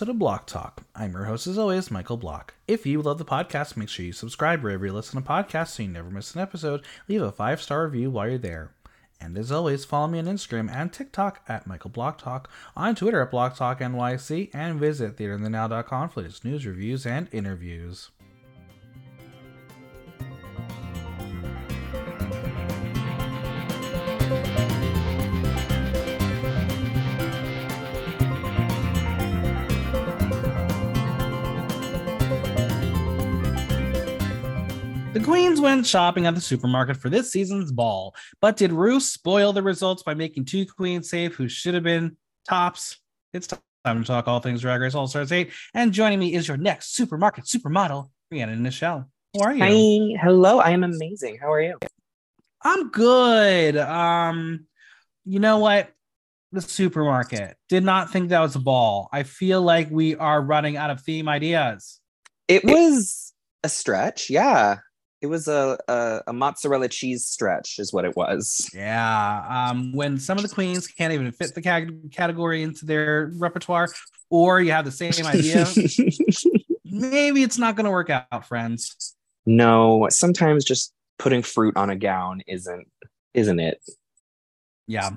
episode of Block Talk. I'm your host, as always, Michael Block. If you love the podcast, make sure you subscribe wherever you listen to podcasts so you never miss an episode. Leave a five star review while you're there. And as always, follow me on Instagram and TikTok at Michael Block Talk, on Twitter at Block Talk NYC, and visit theaterthenow.com for latest news, reviews, and interviews. The queens went shopping at the supermarket for this season's ball, but did Rue spoil the results by making two queens safe who should have been tops? It's time to talk all things Drag Race All Stars 8. And joining me is your next supermarket supermodel, Rhiannon Nichelle. How are you? Hi, hello. I am amazing. How are you? I'm good. Um, you know what? The supermarket did not think that was a ball. I feel like we are running out of theme ideas. It was a stretch, yeah it was a, a, a mozzarella cheese stretch is what it was. Yeah um when some of the queens can't even fit the category into their repertoire or you have the same idea maybe it's not going to work out friends. No sometimes just putting fruit on a gown isn't isn't it. Yeah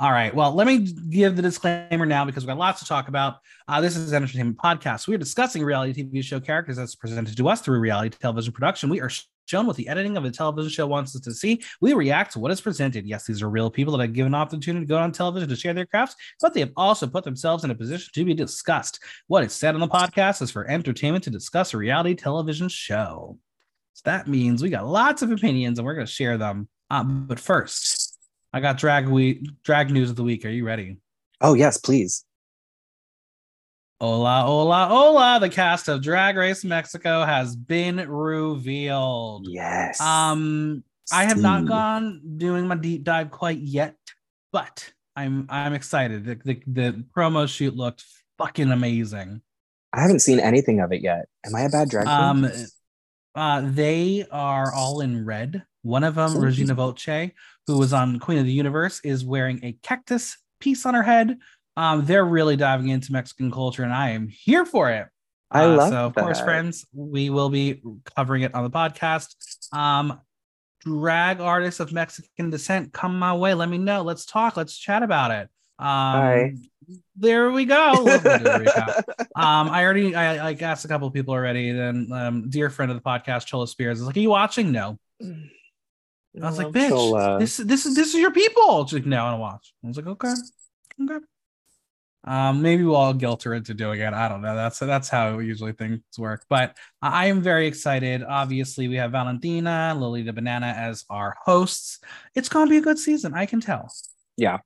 all right. Well, let me give the disclaimer now because we've got lots to talk about. Uh, this is an entertainment podcast. We are discussing reality TV show characters that's presented to us through reality television production. We are shown what the editing of a television show wants us to see. We react to what is presented. Yes, these are real people that have given an opportunity to go on television to share their crafts, but they have also put themselves in a position to be discussed. What is said on the podcast is for entertainment to discuss a reality television show. So that means we got lots of opinions and we're going to share them. Um, but first, I got drag week drag news of the week. Are you ready? Oh yes, please. Hola, hola, hola. The cast of Drag Race Mexico has been revealed. Yes. Um, I have not gone doing my deep dive quite yet, but I'm I'm excited. The, the, the promo shoot looked fucking amazing. I haven't seen anything of it yet. Am I a bad drag queen? Um, uh, they are all in red. One of them, Regina Voce, who was on Queen of the Universe, is wearing a cactus piece on her head. Um, they're really diving into Mexican culture, and I am here for it. I uh, love so, of that. course, friends, we will be covering it on the podcast. Um, drag artists of Mexican descent, come my way. Let me know. Let's talk. Let's chat about it. Um, there we go. um, I already I, I asked a couple of people already. Then, um, dear friend of the podcast, Chola Spears, is like, "Are you watching?" No. I was like, bitch, Chola. this this is this is your people. She's like, no, I don't watch. I was like, okay, okay. Um, maybe we'll all guilt her into doing it. I don't know. That's that's how usually things work. But I am very excited. Obviously, we have Valentina, Lolita Banana as our hosts. It's gonna be a good season. I can tell. Yeah.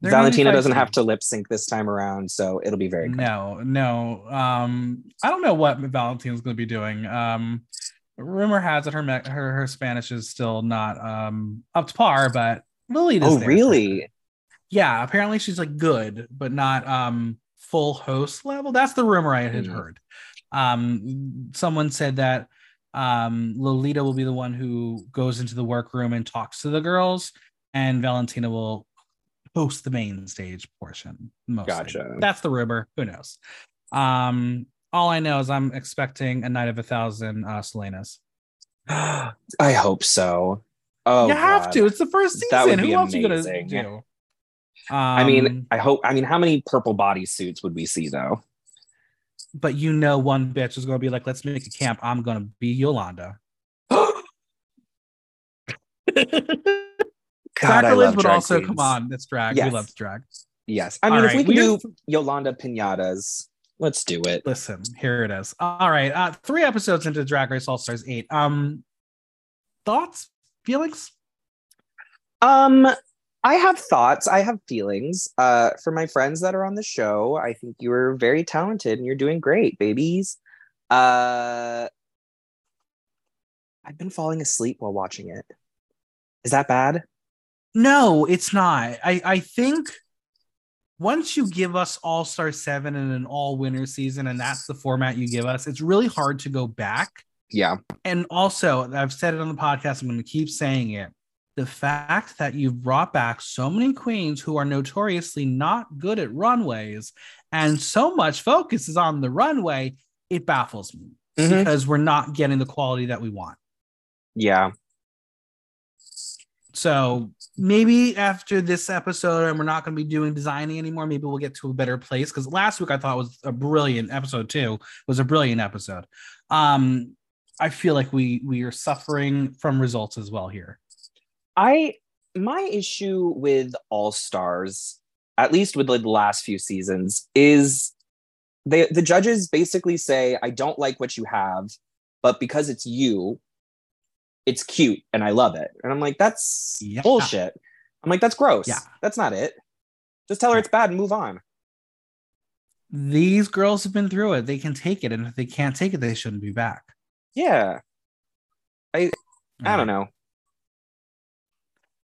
They're Valentina doesn't have to lip sync this time around, so it'll be very good. No, no. Um, I don't know what Valentina's gonna be doing. Um, rumor has it her her her Spanish is still not um up to par, but Lily Oh, really? Yeah, apparently she's like good, but not um full host level. That's the rumor I had mm. heard. Um, someone said that um Lolita will be the one who goes into the workroom and talks to the girls, and Valentina will host the main stage portion. Mostly. Gotcha. That's the rumor. Who knows? Um, all I know is I'm expecting a night of a thousand uh, Selenas. I hope so. Oh, you have God. to. It's the first season. That would be Who else amazing. else you gonna do? Um, I mean, I hope. I mean, how many purple body suits would we see though? But you know, one bitch is gonna be like, "Let's make a camp. I'm gonna be Yolanda." God, Sacrilege, but also queens. come on, it's drag. Yes. We love drag. Yes, I mean, All if right. we can do Yolanda pinatas, Let's do it. Listen, here it is. All right. Uh, three episodes into Drag Race All Stars 8. Um thoughts, feelings? Um, I have thoughts, I have feelings. Uh, for my friends that are on the show, I think you are very talented and you're doing great, babies. Uh I've been falling asleep while watching it. Is that bad? No, it's not. I, I think once you give us All Star Seven and an all winner season, and that's the format you give us, it's really hard to go back. Yeah. And also, I've said it on the podcast, I'm going to keep saying it. the fact that you've brought back so many queens who are notoriously not good at runways and so much focus is on the runway, it baffles me mm-hmm. because we're not getting the quality that we want. Yeah. So maybe after this episode, and we're not going to be doing designing anymore, maybe we'll get to a better place. Because last week I thought was a brilliant episode too. Was a brilliant episode. Um, I feel like we we are suffering from results as well here. I my issue with All Stars, at least with like the last few seasons, is they the judges basically say, I don't like what you have, but because it's you, it's cute and I love it. And I'm like, that's yeah. bullshit. I'm like, that's gross. Yeah. That's not it. Just tell her it's bad and move on. These girls have been through it. They can take it. And if they can't take it, they shouldn't be back. Yeah. I I don't know.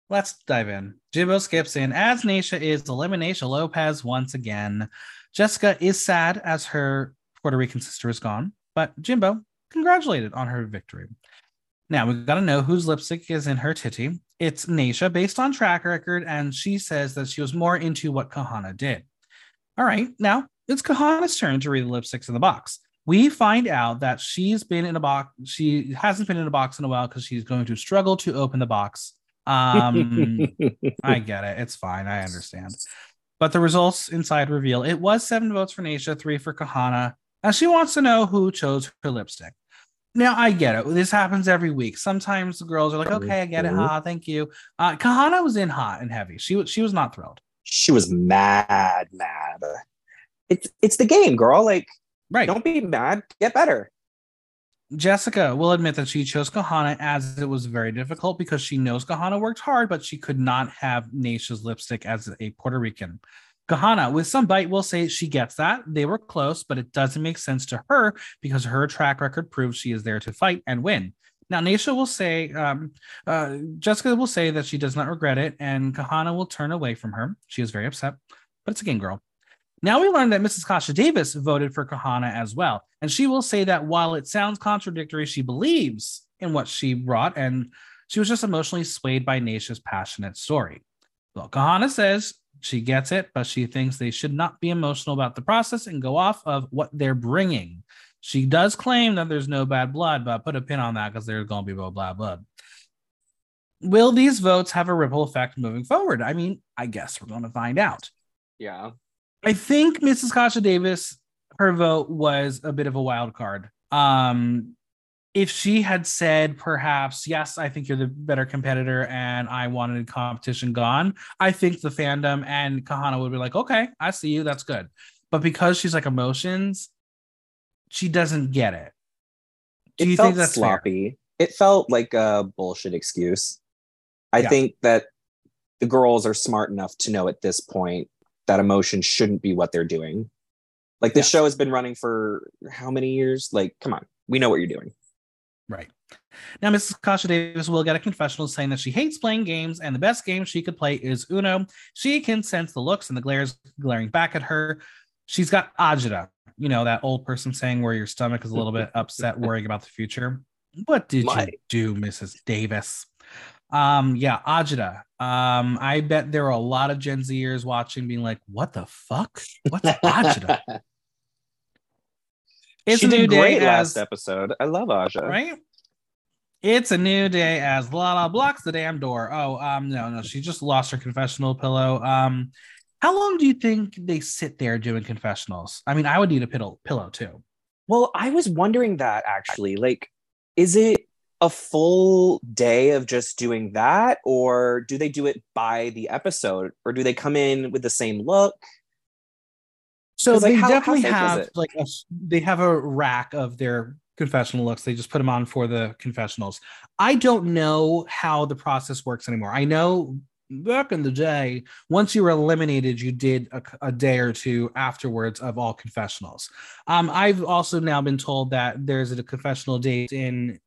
Let's dive in. Jimbo skips in as Naysha is Elimination Lopez once again. Jessica is sad as her Puerto Rican sister is gone, but Jimbo congratulated on her victory. Now we've got to know whose lipstick is in her titty. It's Naysha, based on track record, and she says that she was more into what Kahanna did. All right, now it's Kahanna's turn to read the lipsticks in the box. We find out that she's been in a box. She hasn't been in a box in a while because she's going to struggle to open the box um, I get it. It's fine. I understand. But the results inside reveal it was seven votes for Naysha, three for Kahanna, and she wants to know who chose her lipstick. Now I get it. This happens every week. Sometimes the girls are like, "Okay, I get it. Ha, thank you." Uh, Kahanna was in hot and heavy. She was she was not thrilled. She was mad, mad. It's it's the game, girl. Like, right? Don't be mad. Get better. Jessica will admit that she chose Kahanna as it was very difficult because she knows Kahanna worked hard, but she could not have Naysha's lipstick as a Puerto Rican. Kahanna, with some bite, will say she gets that. They were close, but it doesn't make sense to her because her track record proves she is there to fight and win. Now, Naysha will say, um, uh, Jessica will say that she does not regret it, and Kahanna will turn away from her. She is very upset, but it's a game girl. Now we learned that Mrs. Kasha Davis voted for Kahanna as well. And she will say that while it sounds contradictory, she believes in what she brought and she was just emotionally swayed by Naysha's passionate story. Well, Kahanna says she gets it, but she thinks they should not be emotional about the process and go off of what they're bringing. She does claim that there's no bad blood, but put a pin on that because there's going to be no bad blood. Will these votes have a ripple effect moving forward? I mean, I guess we're going to find out. Yeah. I think Mrs. Kasha Davis, her vote was a bit of a wild card. Um, if she had said perhaps yes i think you're the better competitor and i wanted competition gone i think the fandom and kahanna would be like okay i see you that's good but because she's like emotions she doesn't get it do it you think that's sloppy fair? it felt like a bullshit excuse i yeah. think that the girls are smart enough to know at this point that emotion shouldn't be what they're doing. Like this yeah. show has been running for how many years? Like, come on, we know what you're doing. Right. Now, Mrs. Kasha Davis will get a confessional saying that she hates playing games and the best game she could play is Uno. She can sense the looks and the glares glaring back at her. She's got agita, you know, that old person saying where your stomach is a little bit upset, worrying about the future. What did My. you do, Mrs. Davis? Um, yeah, Agita. Um, I bet there are a lot of Gen Zers watching, being like, "What the fuck? What's Agita?" It's she a new day. As, last episode. I love Aja. Right. It's a new day as Lala blocks the damn door. Oh, um, no, no, she just lost her confessional pillow. Um, how long do you think they sit there doing confessionals? I mean, I would need a pillow pillow too. Well, I was wondering that actually. Like, is it a full day of just doing that or do they do it by the episode or do they come in with the same look so like, they how, definitely how have like a, they have a rack of their confessional looks. They just put them on for the confessionals. I don't know how the process works anymore. I know back in the day once you were eliminated you did a, a day or two afterwards of all confessionals. Um, i've also now been told that there's a confessional date in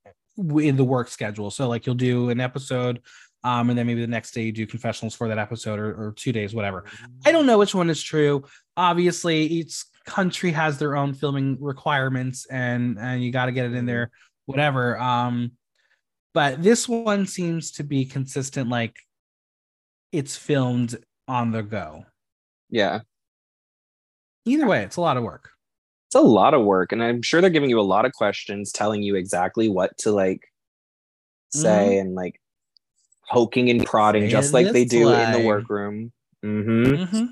in the work schedule. So like you'll do an episode, um, and then maybe the next day you do confessionals for that episode or, or two days, whatever. I don't know which one is true. Obviously, each country has their own filming requirements, and and you got to get it in there, whatever. Um, but this one seems to be consistent. Like it's filmed on the go. Yeah. Either way, it's a lot of work. It's a lot of work. And I'm sure they're giving you a lot of questions, telling you exactly what to like say mm-hmm. and like poking and prodding, say just like they do in the workroom. Mm-hmm. Mm-hmm.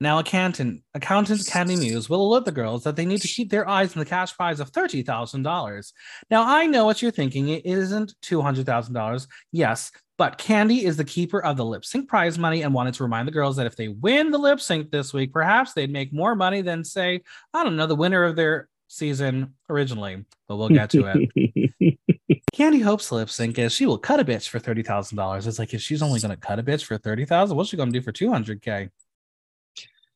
Now, accountant, accountant Kandy Muse will alert the girls that they need to keep their eyes on the cash prize of thirty thousand dollars. Now, I know what you're thinking; it isn't two hundred thousand dollars. Yes, but Kandy is the keeper of the lip sync prize money and wanted to remind the girls that if they win the lip sync this week, perhaps they'd make more money than, say, I don't know, the winner of their season originally. But we'll get to it. Kandy hopes lip sync is she will cut a bitch for thirty thousand dollars. It's like if she's only going to cut a bitch for thirty thousand, what's she going to do for two hundred k?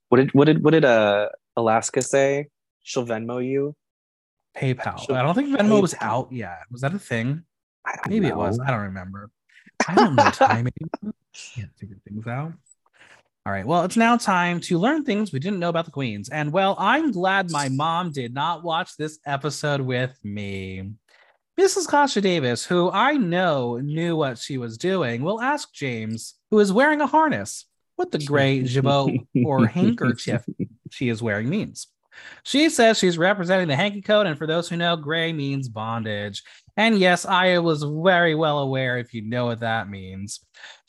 What did what did what did uh Alaska say? She'll Venmo you. PayPal. She'll I don't think Venmo PayPal. was out yet. Was that a thing? Maybe know. it was. I don't remember. I don't know timing. Can't figure things out. All right. Well, it's now time to learn things we didn't know about the queens. And well, I'm glad my mom did not watch this episode with me. Mrs. Kasha Davis, who I know knew what she was doing, will ask Jaymes, who is wearing a harness, what the gray jabot or handkerchief she is wearing means. She says she's representing the hanky code, and for those who know, gray means bondage. And yes, I was very well aware if you know what that means.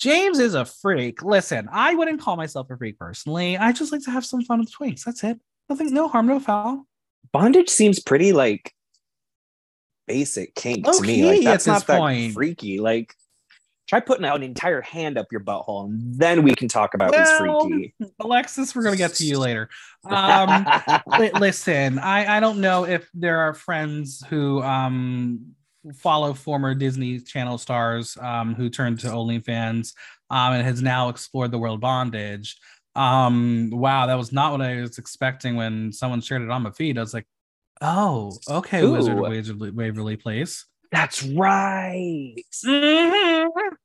Jaymes is a freak. Listen, I wouldn't call myself a freak personally. I just like to have some fun with twinks. That's it. Nothing, no harm, no foul. Bondage seems pretty like basic kink to me. Like that's not that point. freaky. Like Try putting out an entire hand up your butthole, and then we can talk about well, who's freaky. Alexis, we're gonna get to you later. Um, listen, I I don't know if there are friends who um follow former Disney Channel stars um who turned to OnlyFans um and has now explored the world bondage. Um, wow, that was not what I was expecting when someone shared it on my feed. I was like, oh, okay, Ooh. Wizard of Waverly, Waverly Place. That's right. Mm-hmm.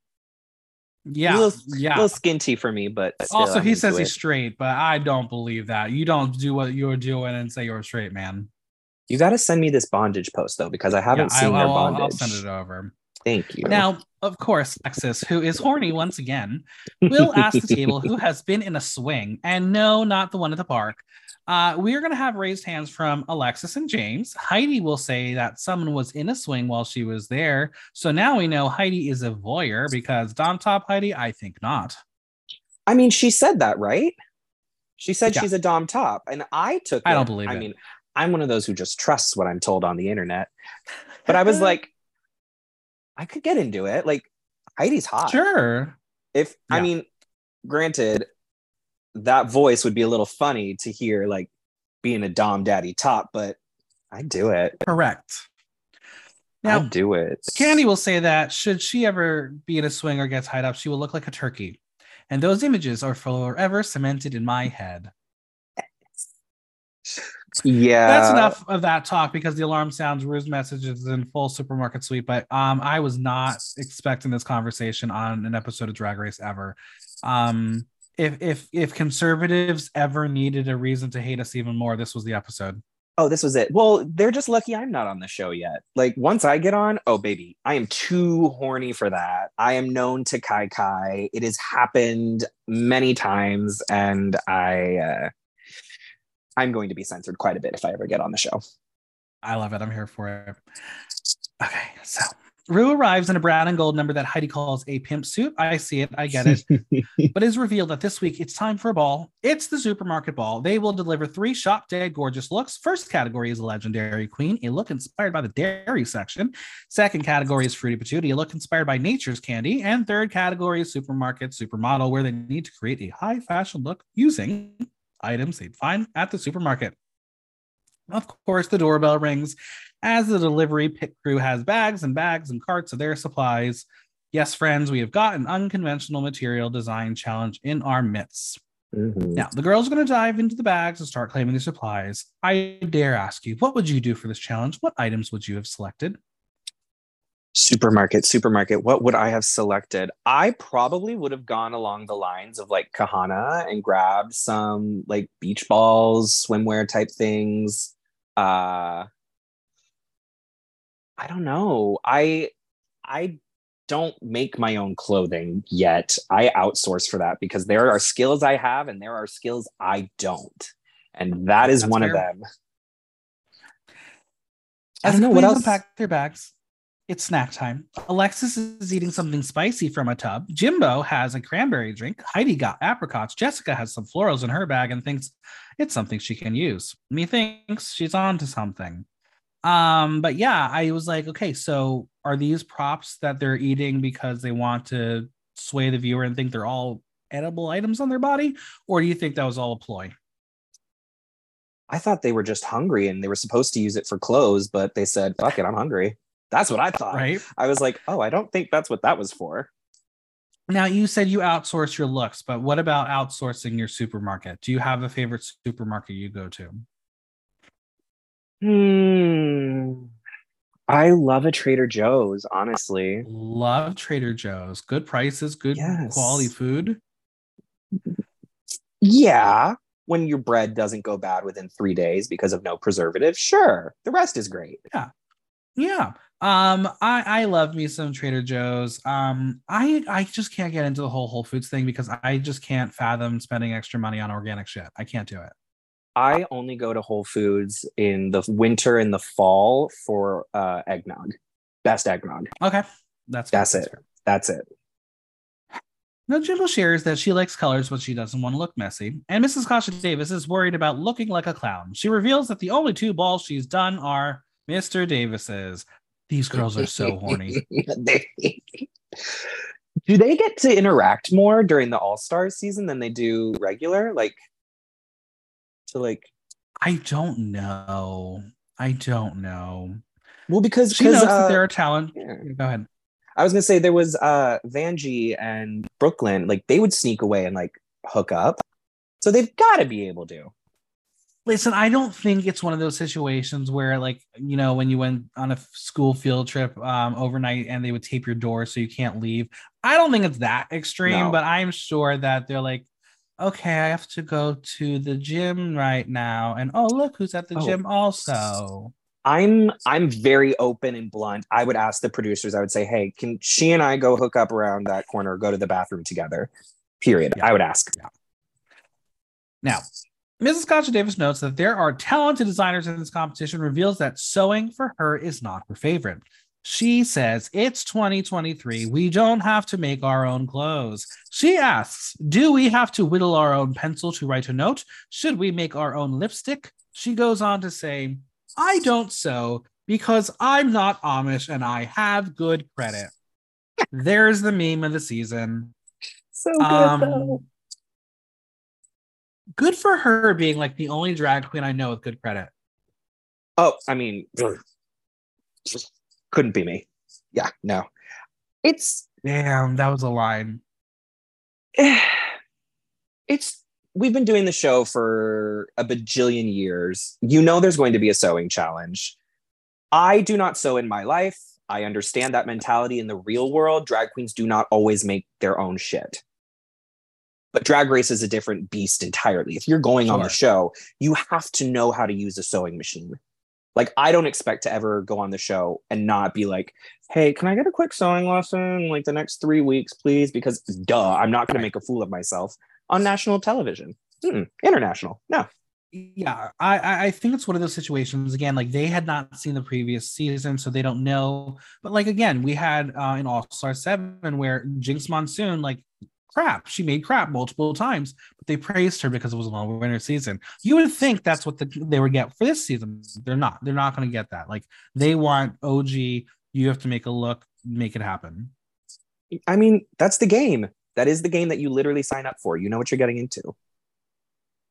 Yeah, a little, yeah, a little skinty for me, but also he says he's straight, but I don't believe that. You don't do what you're doing and say you're a straight man. You got to send me this bondage post though, because I haven't yeah, seen I, your bondage. I'll send it over. Thank you. Now, of course, Alexis, who is horny once again, will ask the table who has been in a swing, and no, not the one at the park, uh, we are going to have raised hands from Alexis and Jaymes. Heidi will say that someone was in a swing while she was there. So now we know Heidi is a voyeur because Dom Top Heidi, I think not. I mean, she said that, right? She said yeah. she's a Dom Top. And I took I don't believe I it. mean, I'm one of those who just trusts what I'm told on the internet. But I was like, I could get into it. Like, Heidi's hot. Sure. If, yeah. I mean, granted, that voice would be a little funny to hear like being a dom daddy top but i do it correct now i do it Kandy will say that should she ever be in a swing or get tied up she will look like a turkey and those images are forever cemented in my head yeah that's enough of that talk because the alarm sounds Rue's message is in full supermarket suite but um i was not expecting this conversation on an episode of drag race ever um if if if conservatives ever needed a reason to hate us even more, this was the episode. Oh, this was it. Well, they're just lucky I'm not on the show yet. Like once I get on, oh baby, I am too horny for that. I am known to Kai Kai. It has happened many times, and I uh, I'm going to be censored quite a bit if I ever get on the show. I love it. I'm here for it. Okay, so Rue arrives in a brown and gold number that Heidi calls a pimp suit. I see it, I get it. but it is revealed that this week it's time for a ball. It's the supermarket ball. They will deliver three shop dead gorgeous looks. First category is a legendary queen, a look inspired by the dairy section. Second category is fruity patootie, a look inspired by nature's candy. And third category is supermarket supermodel, where they need to create a high fashion look using items they'd find at the supermarket. Of course, the doorbell rings as the delivery pit crew has bags and bags and carts of their supplies. Yes, friends, we have got an unconventional material design challenge in our midst. Mm-hmm. Now, the girls are going to dive into the bags and start claiming their supplies. I dare ask you, what would you do for this challenge? What items would you have selected? Supermarket, supermarket. What would I have selected? I probably would have gone along the lines of like Kahanna and grabbed some like beach balls, swimwear type things. Uh, I don't know. I I don't make my own clothing yet. I outsource for that because there are skills I have and there are skills I don't. And that is That's one fair. of them. I don't know what else. Pack their bags. It's snack time. Alexis is eating something spicy from a tub. Jimbo has a cranberry drink. Heidi got apricots. Jessica has some florals in her bag and thinks it's something she can use. Methinks she's on to something. Um, but yeah, I was like, okay, so are these props that they're eating because they want to sway the viewer and think they're all edible items on their body? Or do you think that was all a ploy? I thought they were just hungry and they were supposed to use it for clothes, but they said, fuck it, I'm hungry. That's what I thought. Right. I was like, oh, I don't think that's what that was for. Now you said you outsource your looks, but what about outsourcing your supermarket? Do you have a favorite supermarket you go to? Hmm. I love a Trader Joe's, honestly. Love Trader Joe's. Good prices, good yes. quality food. Yeah. When your bread doesn't go bad within three days because of no preservative, sure. The rest is great. Yeah. Yeah. Um, I I love me some Trader Joe's. Um, I I just can't get into the whole Whole Foods thing because I just can't fathom spending extra money on organic shit. I can't do it. I only go to Whole Foods in the winter and the fall for uh, eggnog. Best eggnog. Okay, that's that's it. That's it. Now, Jimbo shares that she likes colors, but she doesn't want to look messy. And Mrs. Kasha Davis is worried about looking like a clown. She reveals that the only two balls she's done are Mr. Davis's. These girls are so horny. do they get to interact more during the All Stars season than they do regular? Like, to like I don't know. I don't know. Well, because she knows uh, that there are a talent. Yeah. Go ahead. I was gonna say there was uh Vanjie and Brooklyn, like they would sneak away and like hook up. So they've got to be able to. Listen, I don't think it's one of those situations where, like, you know, when you went on a school field trip um, overnight and they would tape your door so you can't leave. I don't think it's that extreme, no. but I'm sure that they're like, okay, I have to go to the gym right now. And oh, look who's at the oh. gym also. I'm I'm very open and blunt. I would ask the producers, I would say, hey, can she and I go hook up around that corner, go to the bathroom together? Period. Yeah. I would ask. Yeah. Now, Mrs. Kasha Davis notes that there are talented designers in this competition, reveals that sewing for her is not her favorite. She says, It's 2023. We don't have to make our own clothes. She asks, Do we have to whittle our own pencil to write a note? Should we make our own lipstick? She goes on to say, I don't sew because I'm not Amish and I have good credit. There's the meme of the season. So good. Um, good for her being like the only drag queen I know with good credit. Oh, I mean, couldn't be me. Yeah, no. It's damn, that was a line. It's we've been doing the show for a bajillion years. You know there's going to be a sewing challenge. I do not sew in my life. I understand that mentality in the real world. Drag queens do not always make their own shit. But drag race is a different beast entirely. If you're going sure. on the show, you have to know how to use a sewing machine. Like I don't expect to ever go on the show and not be like, "Hey, can I get a quick sewing lesson like the next 3 weeks, please?" because duh, I'm not going to make a fool of myself on national television. Mm-mm. international. No. Yeah, I I think it's one of those situations again. Like they had not seen the previous season, so they don't know. But like again, we had uh, in All Star Seven where Jinkx Monsoon like crap. She made crap multiple times, but they praised her because it was a long winter season. You would think that's what the, they would get for this season. They're not. They're not going to get that. Like they want OG. You have to make a look, make it happen. I mean, that's the game. That is the game that you literally sign up for. You know what you're getting into.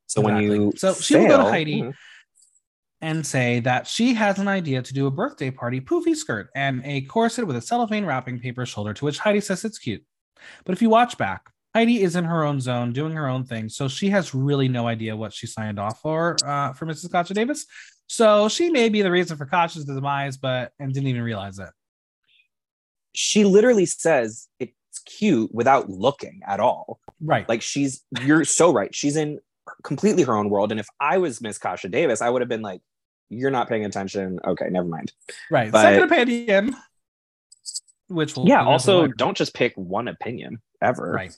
So exactly. when you so she will go to Heidi. Mm-hmm. And say that she has an idea to do a birthday party poofy skirt and a corset with a cellophane wrapping paper shoulder, to which Heidi says it's cute. But if you watch back, Heidi is in her own zone, doing her own thing. So she has really no idea what she signed off for uh, for Mrs. Kasha Davis. So she may be the reason for Kasha's demise, but and didn't even realize it. She literally says it's cute without looking at all. Right. Like she's you're so right. She's in completely her own world. And if I was Miss Kasha Davis, I would have been like, "You're not paying attention." Okay, never mind. Right. But, Second opinion which will yeah. Also, don't just pick one opinion ever. Right.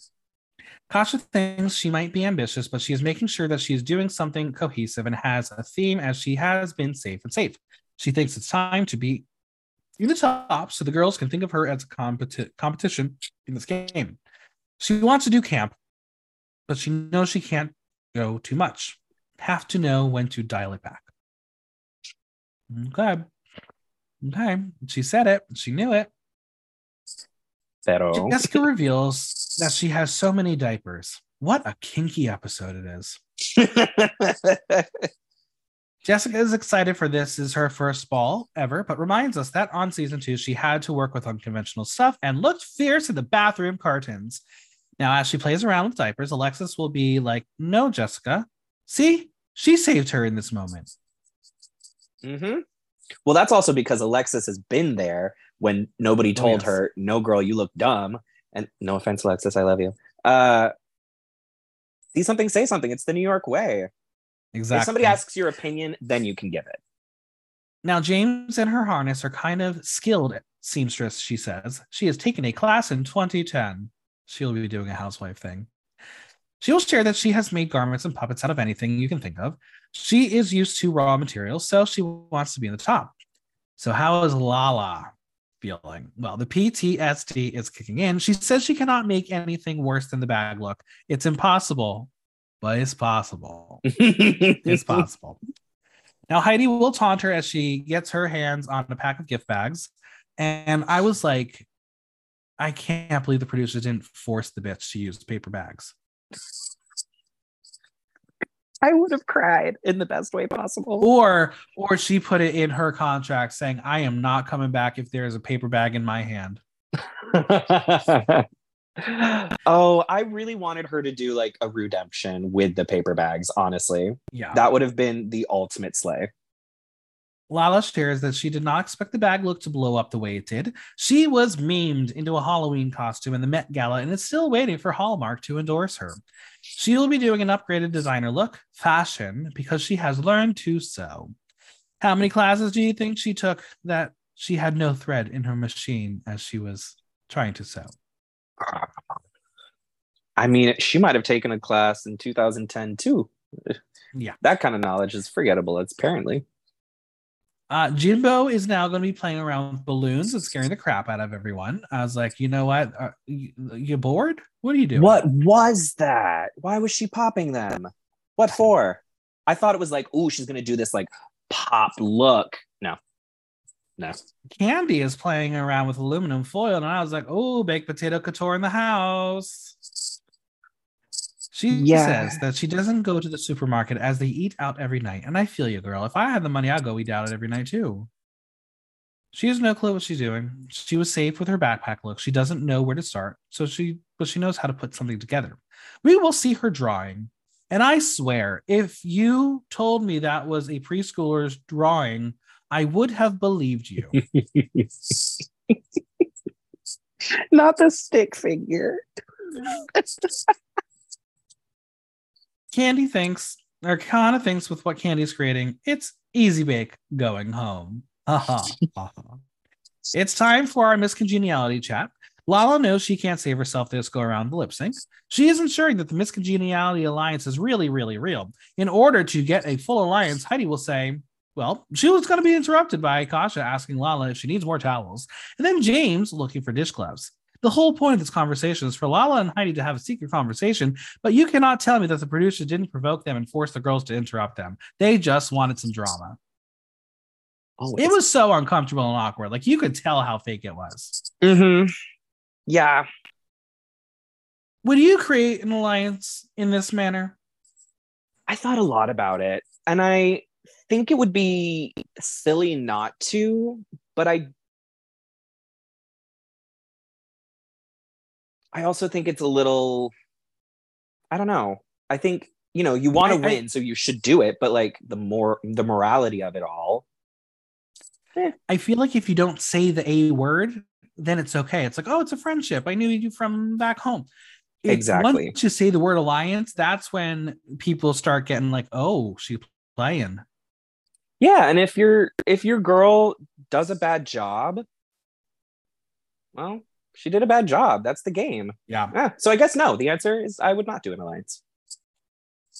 Kasha thinks she might be ambitious, but she is making sure that she is doing something cohesive and has a theme as she has been safe and safe. She thinks it's time to be in the top so the girls can think of her as a competi- competition in this game. She wants to do camp, but she knows she can't go too much. Have to know when to dial it back. Okay. Okay. She said it. She knew it. Pero... Jessica reveals that she has so many diapers. What a kinky episode it is. Jessica is excited for this is her first ball ever, but reminds us that on season two, she had to work with unconventional stuff and looked fierce in the bathroom curtains. Now, as she plays around with diapers, Alexis will be like, No, Jessica. See, she saved her in this moment. Mm-hmm. Well, that's also because Alexis has been there when nobody oh, told oh, yes. her, No, girl, you look dumb. And no offense, Alexis, I love you. Uh, see something, say something. It's the New York way. Exactly. If somebody asks your opinion, then you can give it. Now, Jaymes and her harness are kind of skilled seamstress, she says. She has taken a class in 2010. She'll be doing a housewife thing. She will share that she has made garments and puppets out of anything you can think of. She is used to raw materials, so she wants to be in the top. So, how is Lala feeling? Well, the PTSD is kicking in. She says she cannot make anything worse than the bag look. It's impossible but it's possible. it's possible. Now, Heidi will taunt her as she gets her hands on a pack of gift bags. And I was like, I can't believe the producers didn't force the bitch to use paper bags. I would have cried in the best way possible. Or or she put it in her contract saying, I am not coming back if there's a paper bag in my hand. oh, I really wanted her to do like a redemption with the paper bags, honestly. Yeah. That would have been the ultimate slay. Lala shares that she did not expect the bag look to blow up the way it did. She was memed into a Halloween costume in the Met Gala and is still waiting for Hallmark to endorse her. She will be doing an upgraded designer look, fashion, because she has learned to sew. How many classes do you think she took that she had no thread in her machine as she was trying to sew? I mean, she might have taken a class in 2010 too. Yeah. That kind of knowledge is forgettable, it's apparently. Uh, Jimbo is now going to be playing around with balloons and scaring the crap out of everyone. I was like, you know what? Uh, you, you bored? What are you doing? What was that? Why was she popping them? What for? I thought it was like, oh, she's going to do this like pop look. No, no. Kandy is playing around with aluminum foil, and I was like, oh, baked potato couture in the house. She yeah. says that she doesn't go to the supermarket as they eat out every night. And I feel you, girl. If I had the money, I'd go eat out every night too. She has no clue what she's doing. She was safe with her backpack look. She doesn't know where to start. So she but she knows how to put something together. We will see her drawing. And I swear, if you told me that was a preschooler's drawing I would have believed you. Not the stick figure. Kandy thinks, or Kana thinks with what Kandy's creating, it's easy bake going home. it's time for our miscongeniality chat. Lala knows she can't save herself this go around the lip sync. She is ensuring that the miscongeniality alliance is really, really real. In order to get a full alliance, Heidi will say, well, she was going to be interrupted by Kasha asking Lala if she needs more towels, and then Jaymes looking for dish gloves. The whole point of this conversation is for Lala and Heidi to have a secret conversation, but you cannot tell me that the producers didn't provoke them and force the girls to interrupt them. They just wanted some drama. Oh, it was so uncomfortable and awkward. Like you could tell how fake it was. Mm-hmm. Yeah. Would you create an alliance in this manner? I thought a lot about it. And I think it would be silly not to, but I I also think it's a little I don't know. I think, you know, you want to win, I, so you should do it, but like the more the morality of it all. Eh. I feel like if you don't say the A word, then it's okay. It's like, oh, it's a friendship. I knew you from back home. It, exactly. Once you say the word alliance, that's when people start getting like, oh, she's playing. Yeah, and if your if your girl does a bad job, well, she did a bad job. That's the game. Yeah. yeah. So I guess no. The answer is I would not do an alliance.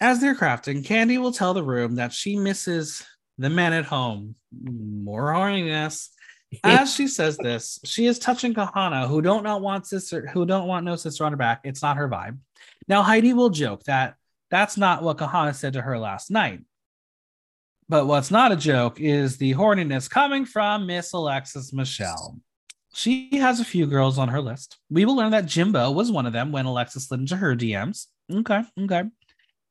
As they're crafting, Kandy will tell the room that she misses the men at home. More horniness. As she says this, she is touching Kahanna, who don't not want sister, who don't want no sister on her back. It's not her vibe. Now Heidi will joke that that's not what Kahanna said to her last night. But what's not a joke is the horniness coming from Miss Alexis Michelle. She has a few girls on her list. We will learn that Jimbo was one of them when Alexis slid into her DMs. Okay, okay.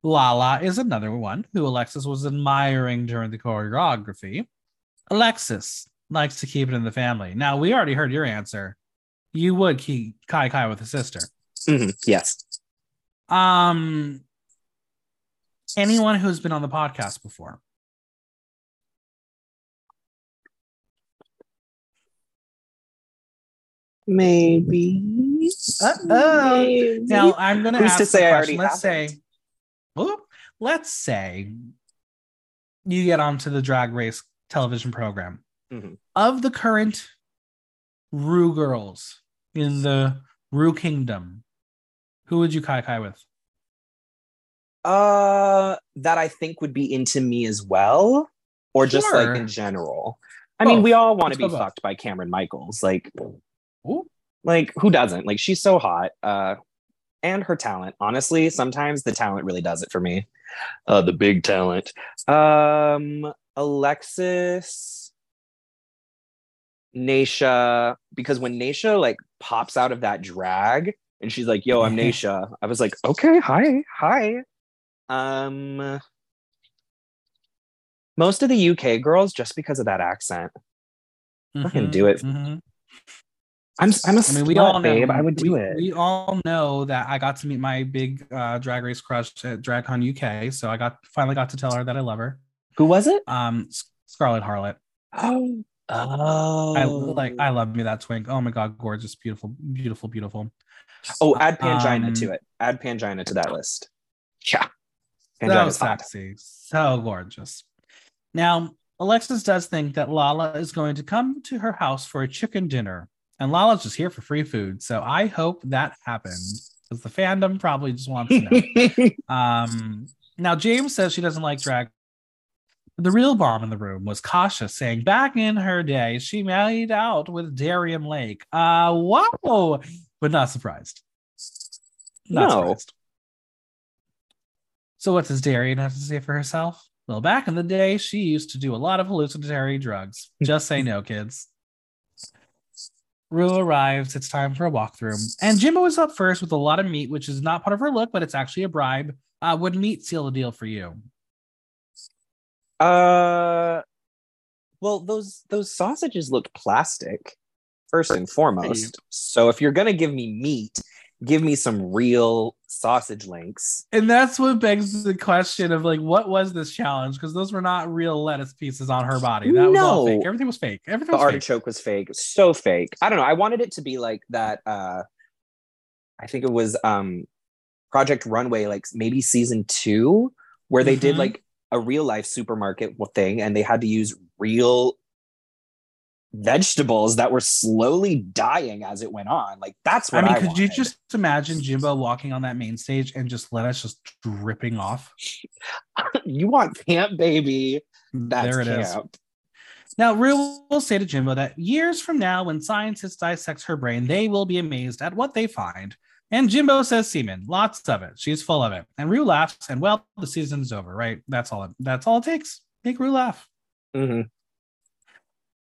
Lala is another one who Alexis was admiring during the choreography. Alexis likes to keep it in the family. Now, we already heard your answer. You would keep Kai Kai with a sister. Mm-hmm. Yes. Um, anyone who's been on the podcast before. Maybe. Uh-oh. Now I'm gonna Who's ask to say the I already Let's say, haven't? Whoop. let's say you get onto the drag race television program. Mhm. Of the current Rue girls in the Rue Kingdom, who would you kai kai with? Uh, that I think would be into me as well, or just Sure. like in general. I mean, we all want to be fucked by Cameron Michaels. Like, Ooh. like who doesn't? Like, she's so hot. Uh, and her talent. Honestly, sometimes the talent really does it for me. Uh, the big talent. Um, Alexis, Naysha, because when Naysha like pops out of that drag and she's like, "Yo, I'm Naysha," I was like, "Okay, hi, hi." Um, most of the UK girls, just because of that accent, can do it. Mhm. I'm I'm a I mean, we slut, all know, babe. I would do we, it. We all know that I got to meet my big uh, drag race crush at DragCon UK, so I got finally got to tell her that I love her. Who was it? Um, Scarlett Harlett. Oh, oh, I like. I love me that twink. Oh my god, gorgeous, beautiful, beautiful, beautiful. Oh, add Pangina Um, to it. Add Pangina to that list. Yeah, So Pangina's hot. sexy, so gorgeous. Now, Alexis does think that Lala is going to come to her house for a chicken dinner, and Lala's just here for free food. So I hope that happens because the fandom probably just wants to know. Um, now Jaymes says she doesn't like drag. The real bomb in the room was Kasha saying back in her day she made out with Darienne Lake. Uh wow, but not surprised. Not No. surprised. So what does Darienne have to say for herself? Well, back in the day, she used to do a lot of hallucinatory drugs. Just say no, kids. Rue arrives. It's time for a walkthrough. And Jimbo is up first with a lot of meat, which is not part of her look, but it's actually a bribe. Uh, would meat seal the deal for you? Uh, well, those those sausages look plastic, first and foremost. So if you're gonna give me meat, give me some real sausage links. And that's what begs the question of like, what was this challenge? Because those were not real lettuce pieces on her body. That was all No. fake. Everything was fake. Everything The was fake. artichoke was fake, so fake. I don't know. I wanted it to be like that. Uh, I think it was um, Project Runway, like maybe season two, where they did Mhm. like a real life supermarket thing, and they had to use real vegetables that were slowly dying as it went on. Like that's I mean, I, could you just imagine Jimbo walking on that main stage and just let us just dripping off? you want camp baby? That's there it is. camp. Now, Rue will say to Jimbo that years from now, when scientists dissect her brain, they will be amazed at what they find. And Jimbo says semen, lots of it. She's full of it. And Rue laughs, and well, the season's over, right? That's all. It, that's all it takes. Make Rue laugh. Mhm.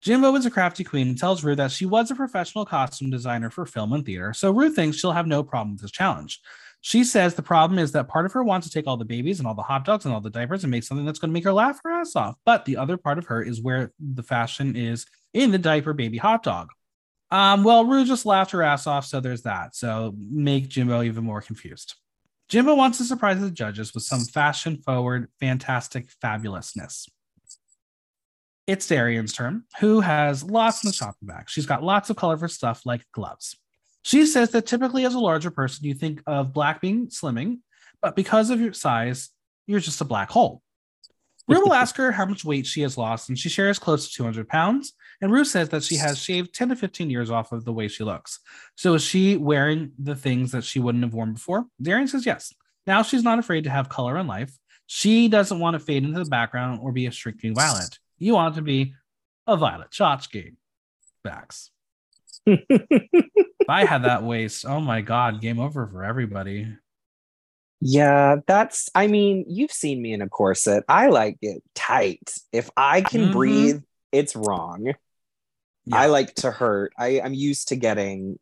Jimbo is a crafty queen and tells Rue that she was a professional costume designer for film and theater, so Rue thinks she'll have no problem with this challenge. She says the problem is that part of her wants to take all the babies and all the hot dogs and all the diapers and make something that's going to make her laugh her ass off. But the other part of her is where the fashion is in the diaper baby hot dog. Um, well, Rue just laughed her ass off, so there's that. So make Jimbo even more confused. Jimbo wants to surprise the judges with some fashion forward, fantastic fabulousness. It's Darienne's turn, who has lots in the shopping bag. She's got lots of colorful stuff like gloves. She says that typically, as a larger person, you think of black being slimming, but because of your size, you're just a black hole. Rue will ask her how much weight she has lost, and she shares close to 200 pounds. And Rue says that she has shaved 10 to 15 years off of the way she looks. So is she wearing the things that she wouldn't have worn before? Darienne says yes. Now she's not afraid to have color in life. She doesn't want to fade into the background or be a shrinking violet. You want to be a violet Chachki. Facts. if I had that waist, oh my god, game over for everybody. Yeah, that's, I mean, you've seen me in a corset. I like it tight. If I can mm-hmm. breathe, it's wrong. Yeah. I like to hurt. I, I'm used to getting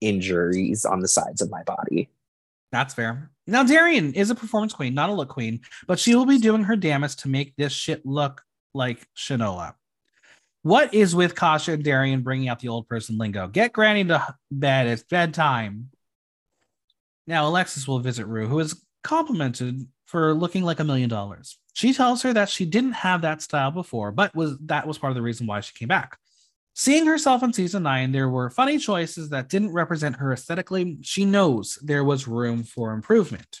injuries on the sides of my body. That's fair. Now, Darienne is a performance queen, not a look queen, but she will be doing her damnest to make this shit look like Shinola. What is with Kasha and Darienne bringing out the old person lingo? Get Granny to bed. It's bedtime. Now, Alexis will visit Rue, who is complimented for looking like a million dollars. She tells her that she didn't have that style before, but was that was part of the reason why she came back. Seeing herself in season nine, there were funny choices that didn't represent her aesthetically. She knows there was room for improvement.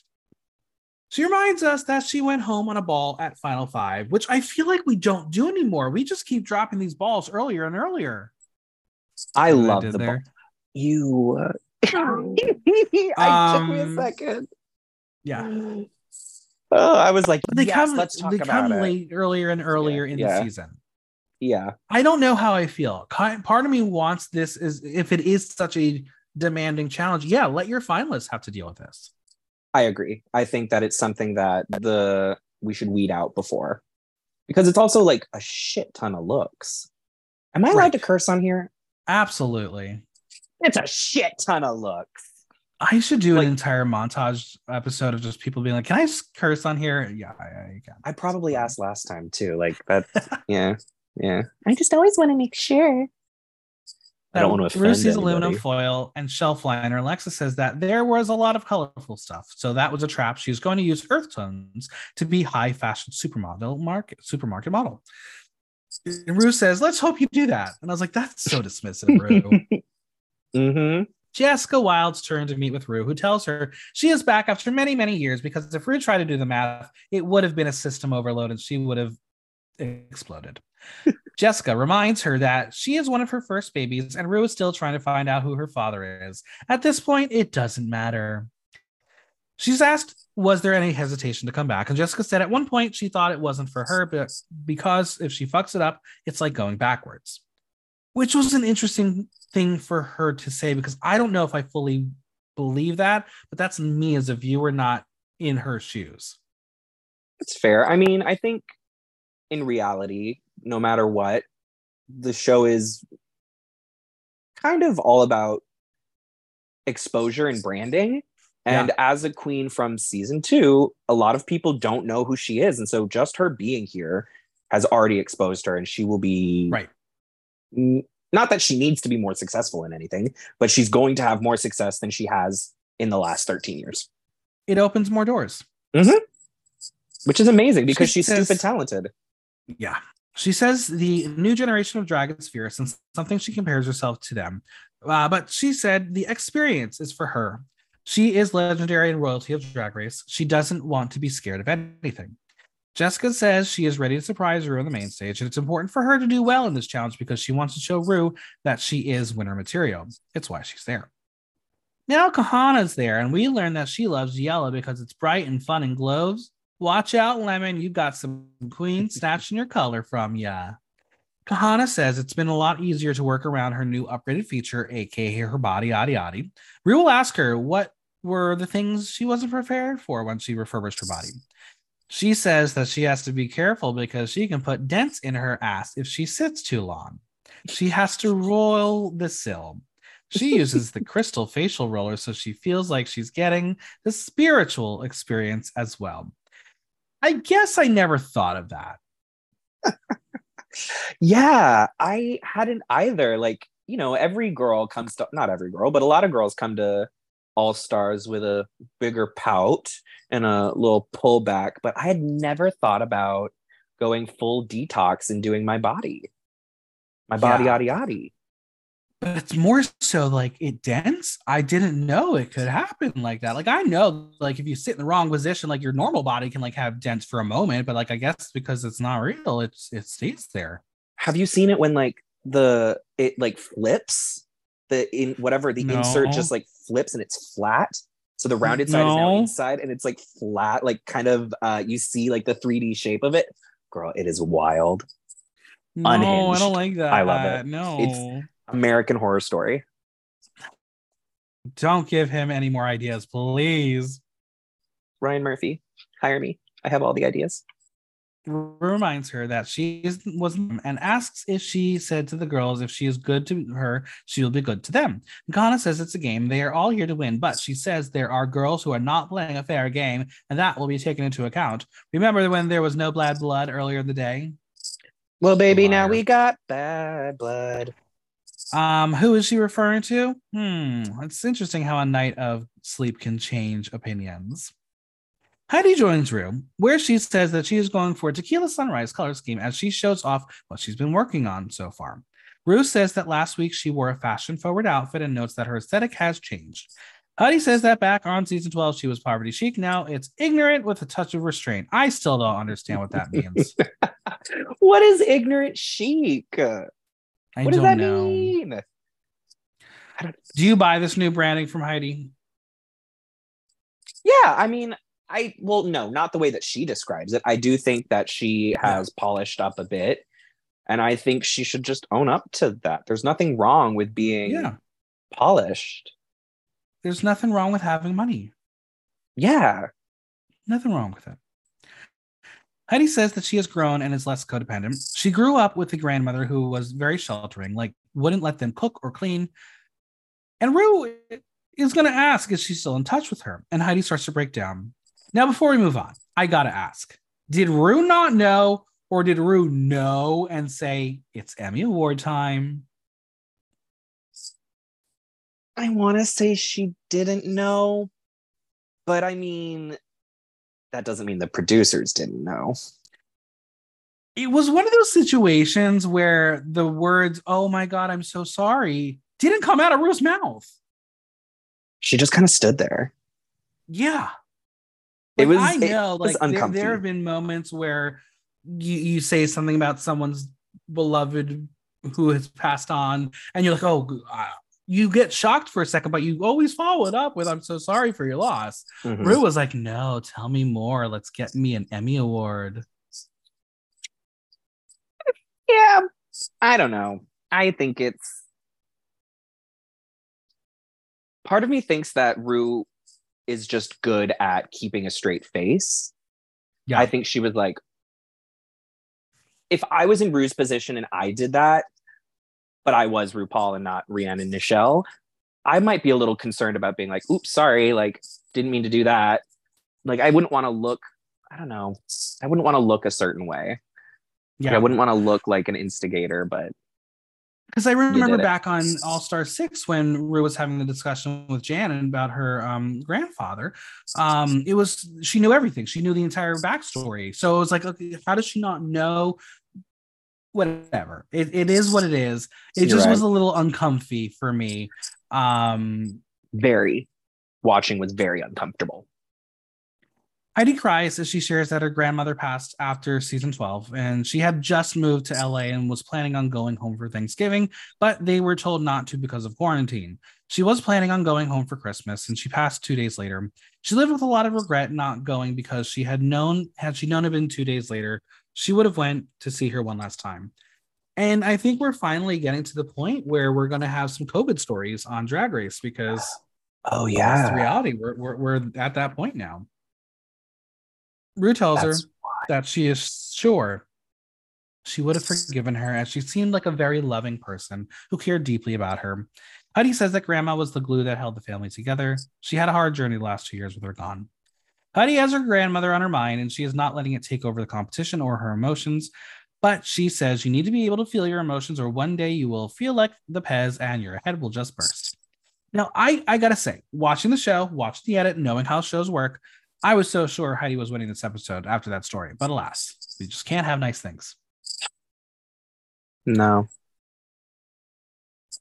She reminds us that she went home on a ball at Final Five, which I feel like we don't do anymore. We just keep dropping these balls earlier and earlier. I love the there. ball. You. Uh, I um, took me a um, second. Yeah. Oh, I was like, they yes, come. Let's talk they come late, earlier and earlier yeah, in yeah. the season. Yeah. I don't know how I feel. Part of me wants this is if it is such a demanding challenge, yeah, let your finalists have to deal with this. I agree. I think that it's something that the we should weed out before. Because it's also like a shit ton of looks. Am I right. allowed to curse on here? Absolutely. It's a shit ton of looks. I should do like, an entire montage episode of just people being like, "Can I just curse on here?" Yeah, I, I can. I probably asked last time too. Like that. yeah, yeah. I just always want to make sure. I don't want to offend Brucey's aluminum foil and shelf liner. Alexa says that there was a lot of colorful stuff, so that was a trap. She was going to use earth tones to be high fashion supermodel market supermarket model. And Rue says, "Let's hope you do that." And I was like, "That's so dismissive, Rue." mm-hmm. Jessica Wild's turn to meet with Rue, who tells her she is back after many, many years because if Rue tried to do the math, it would have been a system overload and she would have exploded. Jessica reminds her that she is one of her first babies and Rue is still trying to find out who her father is. At this point, it doesn't matter. She's asked, was there any hesitation to come back? And Jessica said at one point she thought it wasn't for her, but because if she fucks it up, it's like going backwards which was an interesting thing for her to say because I don't know if I fully believe that, but that's me as a viewer, not in her shoes. It's fair. I mean, I think in reality, no matter what, the show is kind of all about exposure and branding. And yeah. as a queen from season two, a lot of people don't know who she is. And so just her being here has already exposed her and she will be right not that she needs to be more successful in anything, but she's going to have more success than she has in the last 13 years. It opens more doors. Mm-hmm. Which is amazing because she she's says, stupid talented. Yeah. She says the new generation of drag is fierce and something she compares herself to them. Uh, but she said the experience is for her. She is legendary and royalty of Drag Race. She doesn't want to be scared of anything. Jessica says she is ready to surprise Rue on the main stage, and it's important for her to do well in this challenge because she wants to show Rue that she is winner material. It's why she's there. Now Kahanna's there, and we learn that she loves yellow because it's bright and fun and glows. Watch out, Lemon, you got some queen snatching your color from ya. Kahanna says it's been a lot easier to work around her new upgraded feature, aka her body, yada yada. Rue will ask her what were the things she wasn't prepared for when she refurbished her body. She says that she has to be careful because she can put dents in her ass if she sits too long. She has to roll the sill. She uses the crystal facial roller so she feels like she's getting the spiritual experience as well. I guess I never thought of that. yeah, I hadn't either. Like, you know, every girl comes to, not every girl, but a lot of girls come to All Stars with a bigger pout and a little pullback, but I had never thought about going full detox and doing my body, my body, yeah. yada yada. But it's more so like it dents. I didn't know it could happen like that. Like I know, like if you sit in the wrong position, like your normal body can like have dents for a moment, but like I guess because it's not real, it's it stays there. Have you seen it when like the it like flips the in whatever the no. insert just like flips and it's flat? So the rounded side no. is now inside and it's like flat, like kind of uh you see like the 3D shape of it. Girl, it is wild. No, Unhinged. I don't like that. I love it. No. It's American Horror Story. Don't give him any more ideas, please. Ryan Murphy, hire me. I have all the ideas. Reminds her that she was and asks if she said to the girls if she is good to her, she will be good to them. Kahanna says it's a game. They are all here to win, but she says there are girls who are not playing a fair game, and that will be taken into account. Remember when there was no bad blood earlier in the day? Well, baby, now we got bad blood. Um, who is she referring to? Hmm, it's interesting how a night of sleep can change opinions. Heidi joins Rue, where she says that she is going for a tequila sunrise color scheme as she shows off what she's been working on so far. Rue says that last week she wore a fashion forward outfit and notes that her aesthetic has changed. Heidi says that back on season 12, she was poverty chic. Now it's ignorant with a touch of restraint. I still don't understand what that means. what is ignorant chic? I what does that know. mean? Do you buy this new branding from Heidi? Yeah, I mean, I well, no, not the way that she describes it. I do think that she has polished up a bit, and I think she should just own up to that. There's nothing wrong with being yeah. polished. There's nothing wrong with having money. Yeah. Nothing wrong with it. Heidi says that she has grown and is less codependent. She grew up with a grandmother who was very sheltering, like wouldn't let them cook or clean. And Rue is going to ask, is she still in touch with her? And Heidi starts to break down. Now, before we move on, I got to ask Did Rue not know, or did Rue know and say, it's Emmy Award time? I want to say she didn't know, but I mean, that doesn't mean the producers didn't know. It was one of those situations where the words, oh my God, I'm so sorry, didn't come out of Rue's mouth. She just kind of stood there. Yeah. Like, it was, I know, it like, there, there, have been moments where you, you say something about someone's beloved who has passed on, and you're like, oh, you get shocked for a second, but you always follow it up with "I'm so sorry for your loss." Mm-hmm. Rue was like, "No, tell me more. Let's get me an Emmy award." Yeah, I don't know. I think it's part of me thinks that Rue is just good at keeping a straight face. Yeah, I think she was like, if I was in Rue's position and I did that, but I was RuPaul and not Rhiannon and Nichelle, I might be a little concerned about being like, oops, sorry, like didn't mean to do that. Like I wouldn't want to look, I don't know, I wouldn't want to look a certain way. Yeah, like, I wouldn't want to look like an instigator, but because I remember back on All Star Six when Rue was having the discussion with Jan about her um, grandfather. Um, it was she knew everything. She knew the entire backstory. So it was like, okay, how does she not know whatever. It, it is what it is. It You're just right. was a little uncomfy for me. Um, very watching was very uncomfortable. Heidi cries as she shares that her grandmother passed after season 12, and she had just moved to LA and was planning on going home for Thanksgiving, but they were told not to because of quarantine. She was planning on going home for Christmas, and she passed two days later. She lived with a lot of regret not going because she had known, had she known it been two days later, she would have went to see her one last time. And I think we're finally getting to the point where we're going to have some COVID stories on Drag Race because oh yeah, it's reality. We're, we're we're at that point now. Rue tells That's her why. that she is sure she would have forgiven her as she seemed like a very loving person who cared deeply about her. Heidi says that grandma was the glue that held the family together. She had a hard journey the last two years with her gone. Heidi has her grandmother on her mind, and she is not letting it take over the competition or her emotions. But she says you need to be able to feel your emotions, or one day you will feel like the Pez and your head will just burst. Now, I, I gotta say, watching the show, watching the edit, knowing how shows work, I was so sure Heidi was winning this episode after that story. But alas, we just can't have nice things. No.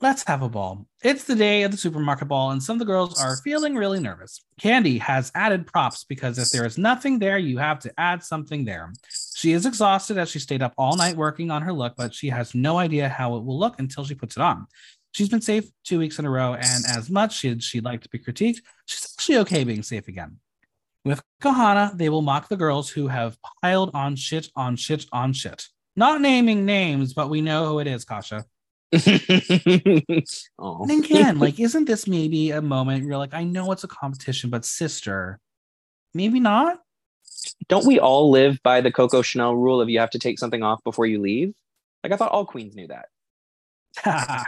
Let's have a ball. It's the day of the supermarket ball, and some of the girls are feeling really nervous. Kandy has added props because if there is nothing there, you have to add something there. She is exhausted as she stayed up all night working on her look, but she has no idea how it will look until she puts it on. She's been safe two weeks in a row, and as much as she'd like to be critiqued, she's actually okay being safe again. With Kahanna, they will mock the girls who have piled on shit on shit on shit. Not naming names, but we know who it is, Kasha. oh. And again, like, isn't this maybe a moment you're like, I know it's a competition, but sister, maybe not? Don't we all live by the Coco Chanel rule of you have to take something off before you leave? Like I thought all queens knew that.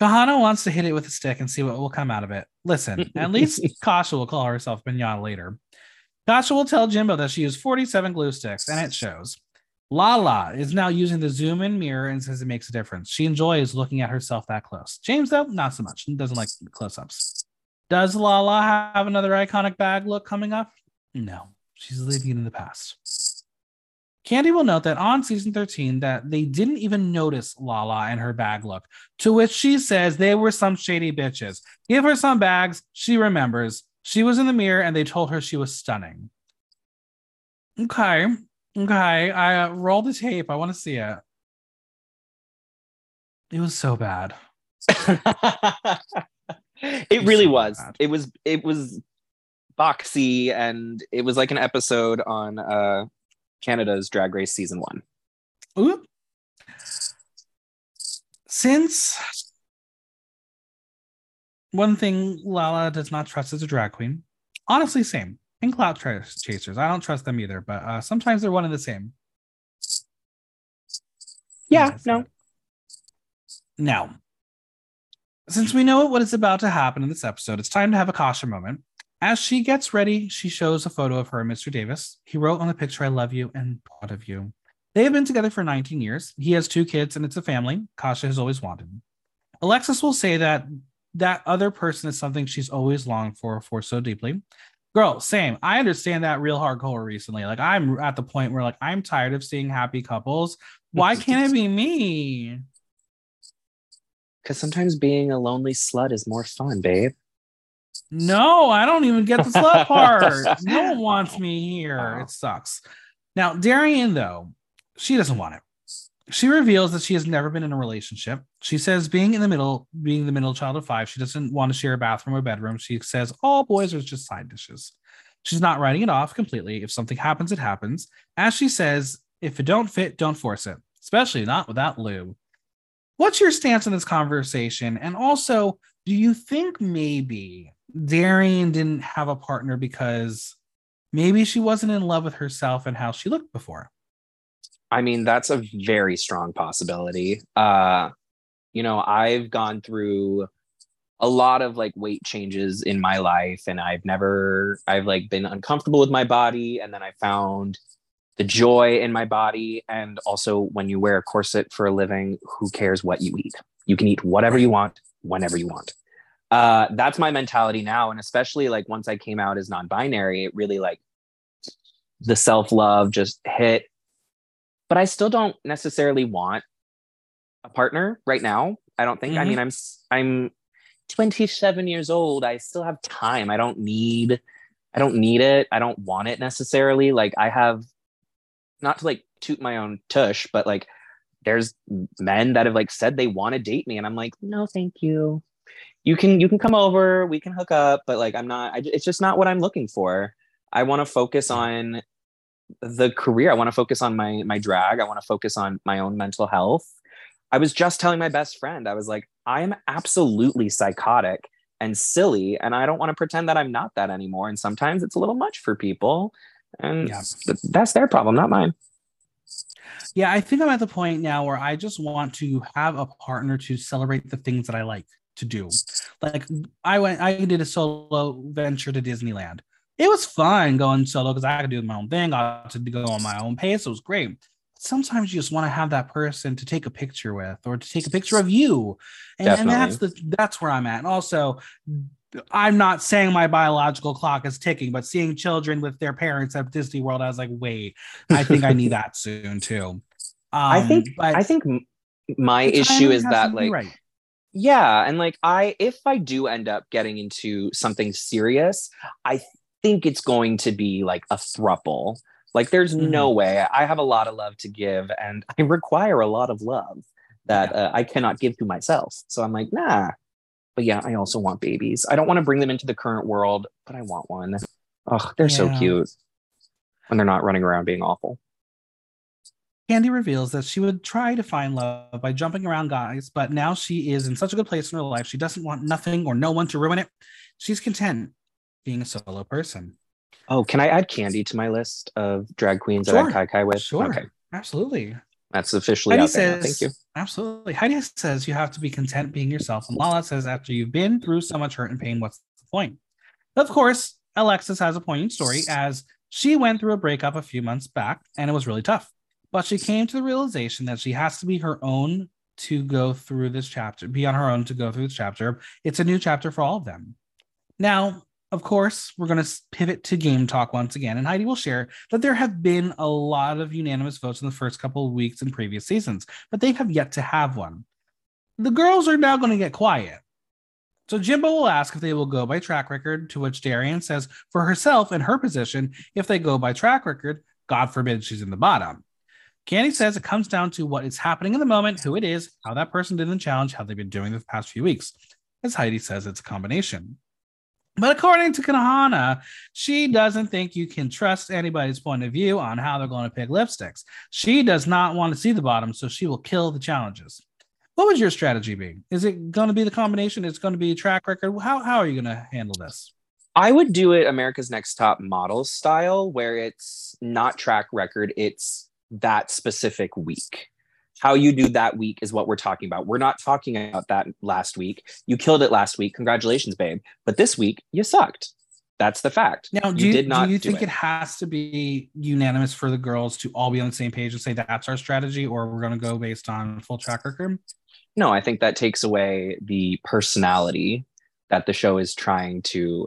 Kahanna wants to hit it with a stick and see what will come out of it. Listen, at least Kasha will call herself Pinata later. Kasha will tell Jimbo that she used 47 glue sticks, and it shows. Lala is now using the zoom in mirror and says it makes a difference. She enjoys looking at herself that close. Jaymes, though, not so much. He doesn't like close ups. Does Lala have another iconic bag look coming up? No, she's living in the past. Kandy will note that on season 13 that they didn't even notice Lala and her bag look, to which she says they were some shady bitches. Give her some bags, she remembers. She was in the mirror and they told her she was stunning. Okay, Okay, I uh, roll the tape. I want to see it. It was so bad. it really so was. Bad. It was. It was boxy, and it was like an episode on uh, Canada's Drag Race season one. Ooh. Since one thing Lala does not trust as a drag queen, honestly, same and clout chasers. I don't trust them either, but uh, sometimes they're one and the same. Yeah, no. Now, since we know what is about to happen in this episode, it's time to have a Kasha moment. As she gets ready, she shows a photo of her and Mr. Davis. He wrote on the picture, I love you and proud of you. They have been together for 19 years. He has two kids and it's a family Kasha has always wanted. Alexis will say that that other person is something she's always longed for for so deeply. Girl, same. I understand that real hardcore recently. Like I'm at the point where like I'm tired of seeing happy couples. Why can't it be me? Because sometimes being a lonely slut is more fun, babe. No, I don't even get the slut part. no one wants me here. It sucks. Now, Darienne though, she doesn't want it. She reveals that she has never been in a relationship. She says, being in the middle, being the middle child of five, she doesn't want to share a bathroom or bedroom. She says, all boys are just side dishes. She's not writing it off completely. If something happens, it happens. As she says, if it don't fit, don't force it, especially not without lube. What's your stance on this conversation? And also, do you think maybe Darienne didn't have a partner because maybe she wasn't in love with herself and how she looked before? I mean, that's a very strong possibility. Uh, you know, I've gone through a lot of like weight changes in my life and I've never I've like been uncomfortable with my body and then I found the joy in my body and also when you wear a corset for a living, who cares what you eat? You can eat whatever you want whenever you want. Uh, that's my mentality now and especially like once I came out as non-binary, it really like the self-love just hit but I still don't necessarily want a partner right now. I don't think. Mm-hmm. I mean, I'm I'm 27 years old. I still have time. I don't need I don't need it. I don't want it necessarily. Like I have not to like toot my own tush, but like there's men that have like said they want to date me and I'm like, "No, thank you." You can you can come over, we can hook up, but like I'm not I, it's just not what I'm looking for. I want to focus on the career. I want to focus on my my drag. I want to focus on my own mental health. I was just telling my best friend, I was like, I am absolutely psychotic and silly, and I don't want to pretend that I'm not that anymore. And sometimes it's a little much for people, and yeah. that's their problem, not mine. Yeah, I think I'm at the point now where I just want to have a partner to celebrate the things that I like to do. Like I went, I did a solo venture to Disneyland it was fun going solo because I could do my own thing. I got to go on my own pace. It was great. Sometimes you just want to have that person to take a picture with or to take a picture of you. And, and that's the that's where I'm at. And also I'm not saying my biological clock is ticking, but seeing children with their parents at Disney World, I was like, wait, I think I need that soon too. Um, I think I think my issue is that like right. Yeah, and like I if I do end up getting into something serious, I think it's going to be like a thruple. Like there's mm-hmm. no way. I have a lot of love to give and I require a lot of love that uh, I cannot give to myself. So I'm like, nah. But yeah, I also want babies. I don't want to bring them into the current world, but I want one. Oh, they're yeah. so cute when they're not running around being awful. Kandy reveals that she would try to find love by jumping around guys, but now she is in such a good place in her life. She doesn't want nothing or no one to ruin it. She's content being a solo person. Oh, can I add Kandy to my list of drag queens sure. that I kai kai with? Sure. Okay. Absolutely. That's officially Heidi out there. Says, Thank you. Absolutely. Heidi says you have to be content being yourself. And Lala says after you've been through so much hurt and pain, what's the point? Of course, Alexis has a poignant story as she went through a breakup a few months back and it was really tough. But she came to the realization that she has to be her own to go through this chapter, be on her own to go through this chapter. It's a new chapter for all of them. Now, of course, we're going to pivot to game talk once again, and Heidi will share that there have been a lot of unanimous votes in the first couple of weeks in previous seasons, but they have yet to have one. The girls are now going to get quiet. So Jimbo will ask if they will go by track record, to which Darienne says for herself and her position, if they go by track record, God forbid she's in the bottom. Kandy says it comes down to what is happening in the moment, who it is, how that person did the challenge, how they've been doing the past few weeks. As Heidi says, it's a combination. But according to Kahanna, she doesn't think you can trust anybody's point of view on how they're going to pick lipsticks. She does not want to see the bottom, so she will kill the challenges. What would your strategy be? Is it going to be the combination? It's going to be a track record. How, how are you going to handle this? I would do it America's Next Top Model style, where it's not track record, it's that specific week. How you do that week is what we're talking about. We're not talking about that last week. You killed it last week. Congratulations, babe. But this week, you sucked. That's the fact. Now, do you, did not do you think do it. it. has to be unanimous for the girls to all be on the same page and say that's our strategy, or we're going to go based on full track record? No, I think that takes away the personality that the show is trying to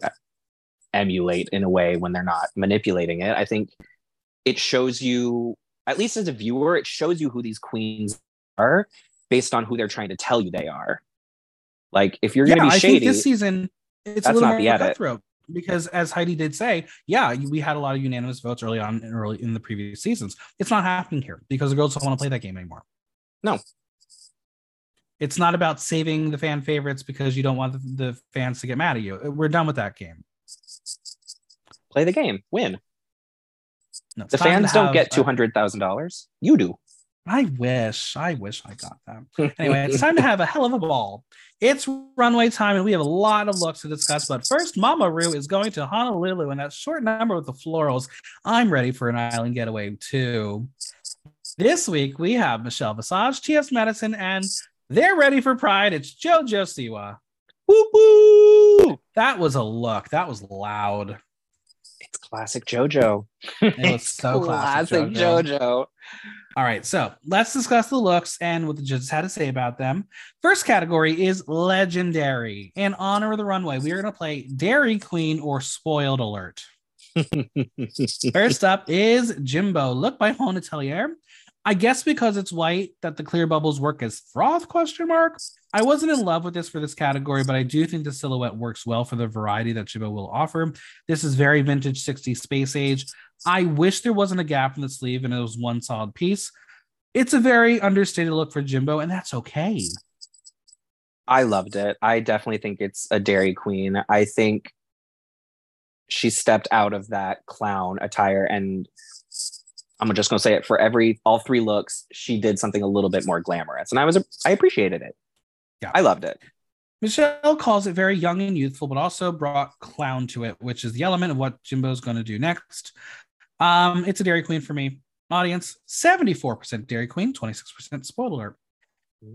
emulate in a way when they're not manipulating it. I think it shows you at least as a viewer, it shows you who these queens are based on who they're trying to tell you they are. Like if you're yeah, going to be shady, this season it's a little more cutthroat because as Heidi did say, yeah, we had a lot of unanimous votes early on in early in the previous seasons. It's not happening here because the girls don't want to play that game anymore. No. It's not about saving the fan favorites because you don't want the, the fans to get mad at you. We're done with that game. Play the game, win. No, the fans don't get two hundred thousand dollars. You do. I wish. I wish I got that. anyway, it's time to have a hell of a ball. It's runway time, and we have a lot of looks to discuss. But first, Mama Ru is going to Honolulu, and that short number with the florals. I'm ready for an island getaway too. This week we have Michelle Visage, T.S. Madison, and they're ready for Pride. It's JoJo Siwa. Woo woo! That was a look. That was loud. It's classic JoJo. It was so classic, classic JoJo. JoJo. All right, so let's discuss the looks and what the judges had to say about them. First category is legendary. In honor of the runway, we are going to play Dairy Queen or Spoiled Alert. First up is Jimbo, look by Hone Atelier. I guess because it's white that the clear bubbles work as froth question mark. I wasn't in love with this for this category, but I do think the silhouette works well for the variety that Jimbo will offer. This is very vintage 60s space age. I wish there wasn't a gap in the sleeve and it was one solid piece. It's a very understated look for Jimbo, and that's okay. I loved it. I definitely think it's a Dairy Queen. I think she stepped out of that clown attire and I'm just gonna say it for every all three looks, she did something a little bit more glamorous, and I was I appreciated it. Yeah, I loved it. Michelle calls it very young and youthful, but also brought clown to it, which is the element of what Jimbo's going to do next. Um, it's a Dairy Queen for me. Audience 74% Dairy Queen, 26% spoiler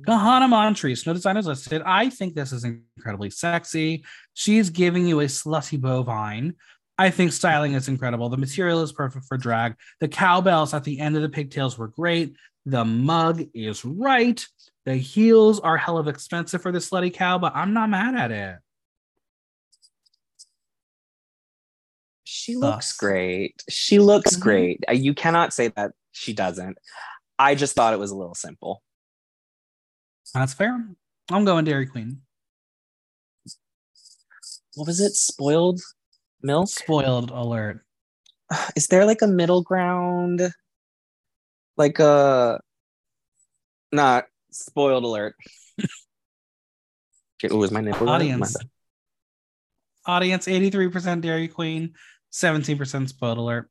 Kahanna Montrese, no designers listed. I think this is incredibly sexy. She's giving you a slutty bovine. I think styling is incredible. The material is perfect for drag. The cowbells at the end of the pigtails were great. The mug is right. The heels are hell of expensive for the slutty cow, but I'm not mad at it. She looks great. She looks mm-hmm. great. Uh, you cannot say that she doesn't. I just thought it was a little simple. That's fair. I'm going Dairy Queen. What was it? Spoiled milk? Spoiled alert. Is there like a middle ground? Like a not spoiled alert. it was my nipple. Audience. My Audience 83% Dairy Queen, 17% spoiled alert.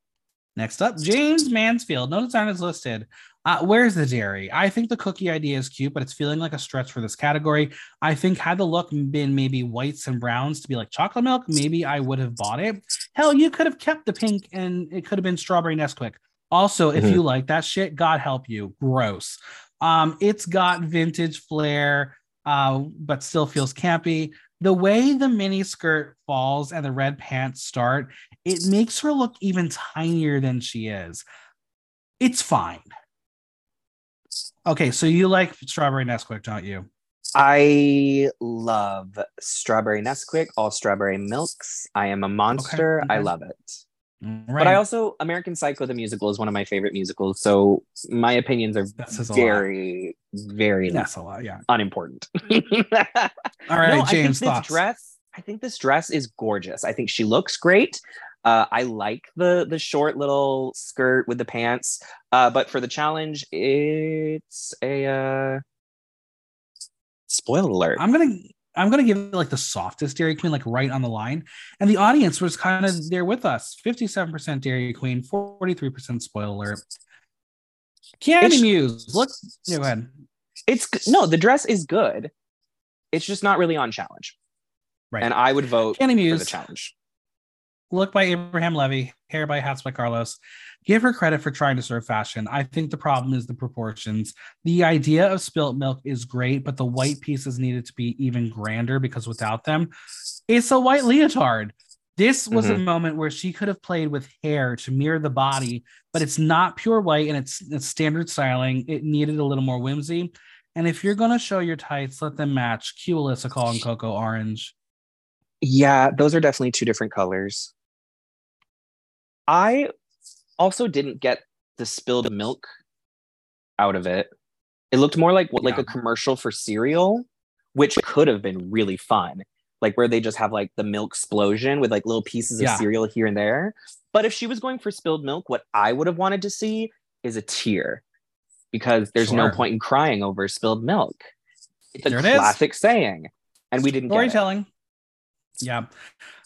Next up, Jaymes Mansfield. No design is listed. Uh, where's the dairy? I think the cookie idea is cute, but it's feeling like a stretch for this category. I think had the look been maybe whites and browns to be like chocolate milk, maybe I would have bought it. Hell, you could have kept the pink and it could have been strawberry Nesquik. Also, if mm-hmm. you like that shit, God help you. Gross. Um, it's got vintage flair, uh, but still feels campy. The way the mini skirt falls and the red pants start, it makes her look even tinier than she is. It's fine. Okay, so you like strawberry Nesquik, don't you? I love strawberry Nesquik, all strawberry milks. I am a monster. Okay. I love it. Right. But I also American Psycho the musical is one of my favorite musicals. So my opinions are very, very that's a lot, yeah, unimportant. All right, no, Jaymes. I think this dress, I think this dress is gorgeous. I think she looks great. Uh, I like the the short little skirt with the pants. Uh, but for the challenge, it's a uh, spoiler alert. I'm gonna I'm gonna give it like the softest Dairy Queen, like right on the line. And the audience was kind of there with us. 57% Dairy Queen, 43% spoiler alert. Kandy it's, Muse. Look, yeah, go ahead. It's no, the dress is good. It's just not really on challenge. Right. And I would vote Kandy Muse. for the challenge. Look by Abraham Levy, hair by Hats by Carlos. Give her credit for trying to serve fashion. I think the problem is the proportions. The idea of spilt milk is great, but the white pieces needed to be even grander because without them, it's a white leotard. This was mm-hmm. a moment where she could have played with hair to mirror the body, but it's not pure white and it's, it's standard styling. It needed a little more whimsy. And if you're going to show your tights, let them match. Cue Alyssa calling Coco orange. Yeah, those are definitely two different colors. I also didn't get the spilled milk out of it. It looked more like what, yeah. like a commercial for cereal, which could have been really fun. Like where they just have like the milk explosion with like little pieces of yeah. cereal here and there. But if she was going for spilled milk, what I would have wanted to see is a tear because there's sure. no point in crying over spilled milk. It's a there classic saying. And we didn't storytelling. Yeah.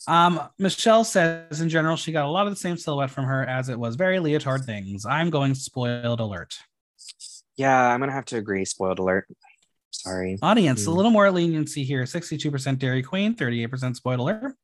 Um, Michelle says in general, she got a lot of the same silhouette from her as it was very leotard things. I'm going spoiled alert. Yeah, I'm gonna have to agree. Spoiled alert. Sorry. Audience, mm. a little more leniency here. 62% Dairy Queen, 38% spoiled alert.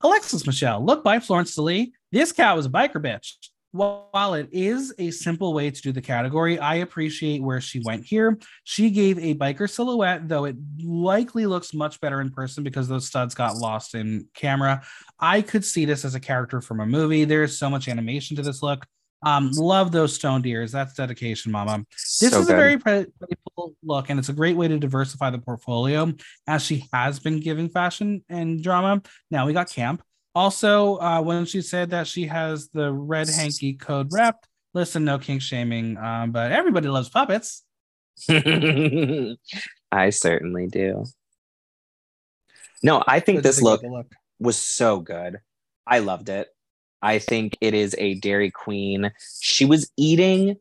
Alexis Michelle, look by Florence Lee. This cat was a biker bitch while it is a simple way to do the category, I appreciate where she went here. She gave a biker silhouette, though it likely looks much better in person because those studs got lost in camera. I could see this as a character from a movie. There's so much animation to this look. Um, love those stoned ears. That's dedication, mama. This so is good. a very playful look, and it's a great way to diversify the portfolio as she has been giving fashion and drama. Now we got camp. Also, uh, when she said that she has the red hanky code wrapped, listen, no kink shaming, um, but everybody loves puppets. I certainly do. No, I think this look, look was so good. I loved it. I think it is a Dairy Queen. She was eating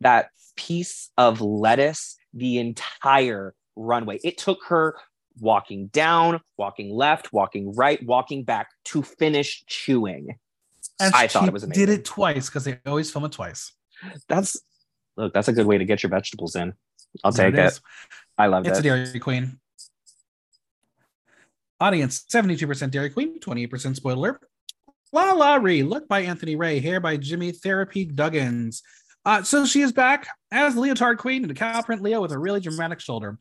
that piece of lettuce the entire runway. It took her walking down, walking left, walking right, walking back to finish chewing. And I thought it was amazing. Did it twice because they always film it twice. That's look, that's a good way to get your vegetables in. I'll take it. it. I love it. It's a Dairy Queen. Audience 72% Dairy Queen, 28% spoiler. LaLa Ri, look by Anthony Ray, hair by Jimmy Therapy Duggins. Uh, so she is back as Leotard Queen in a cow print Leo with a really dramatic shoulder.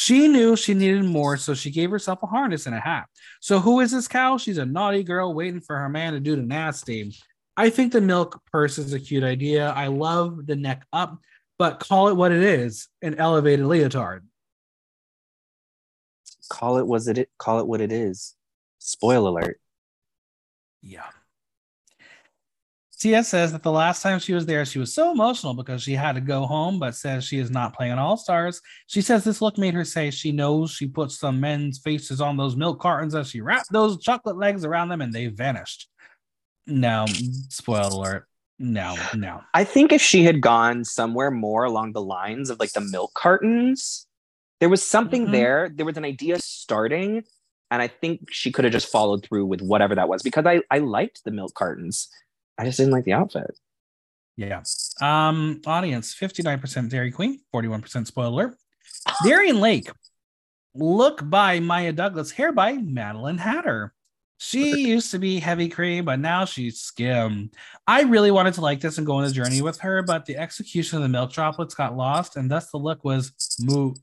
She knew she needed more, so she gave herself a harness and a hat. So who is this cow? She's a naughty girl waiting for her man to do the nasty. I think the milk purse is a cute idea. I love the neck up, but call it what it is, an elevated leotard. Call it was it call it what it is. Spoil alert. Yeah. Tia says that the last time she was there, she was so emotional because she had to go home, but says she is not playing All Stars. She says this look made her say she knows she put some men's faces on those milk cartons as she wrapped those chocolate legs around them and they vanished. No, spoiled alert. No, no. I think if she had gone somewhere more along the lines of like the milk cartons, there was something mm-hmm. there. There was an idea starting, and I think she could have just followed through with whatever that was because I I liked the milk cartons. I just didn't like the outfit. Yeah. Um, audience 59% Dairy Queen, 41% spoiler. Darienne Lake. Look by Maya Douglas, hair by Madeline Hatter. She used to be heavy cream, but now she's skim. I really wanted to like this and go on a journey with her, but the execution of the milk droplets got lost, and thus the look was moot.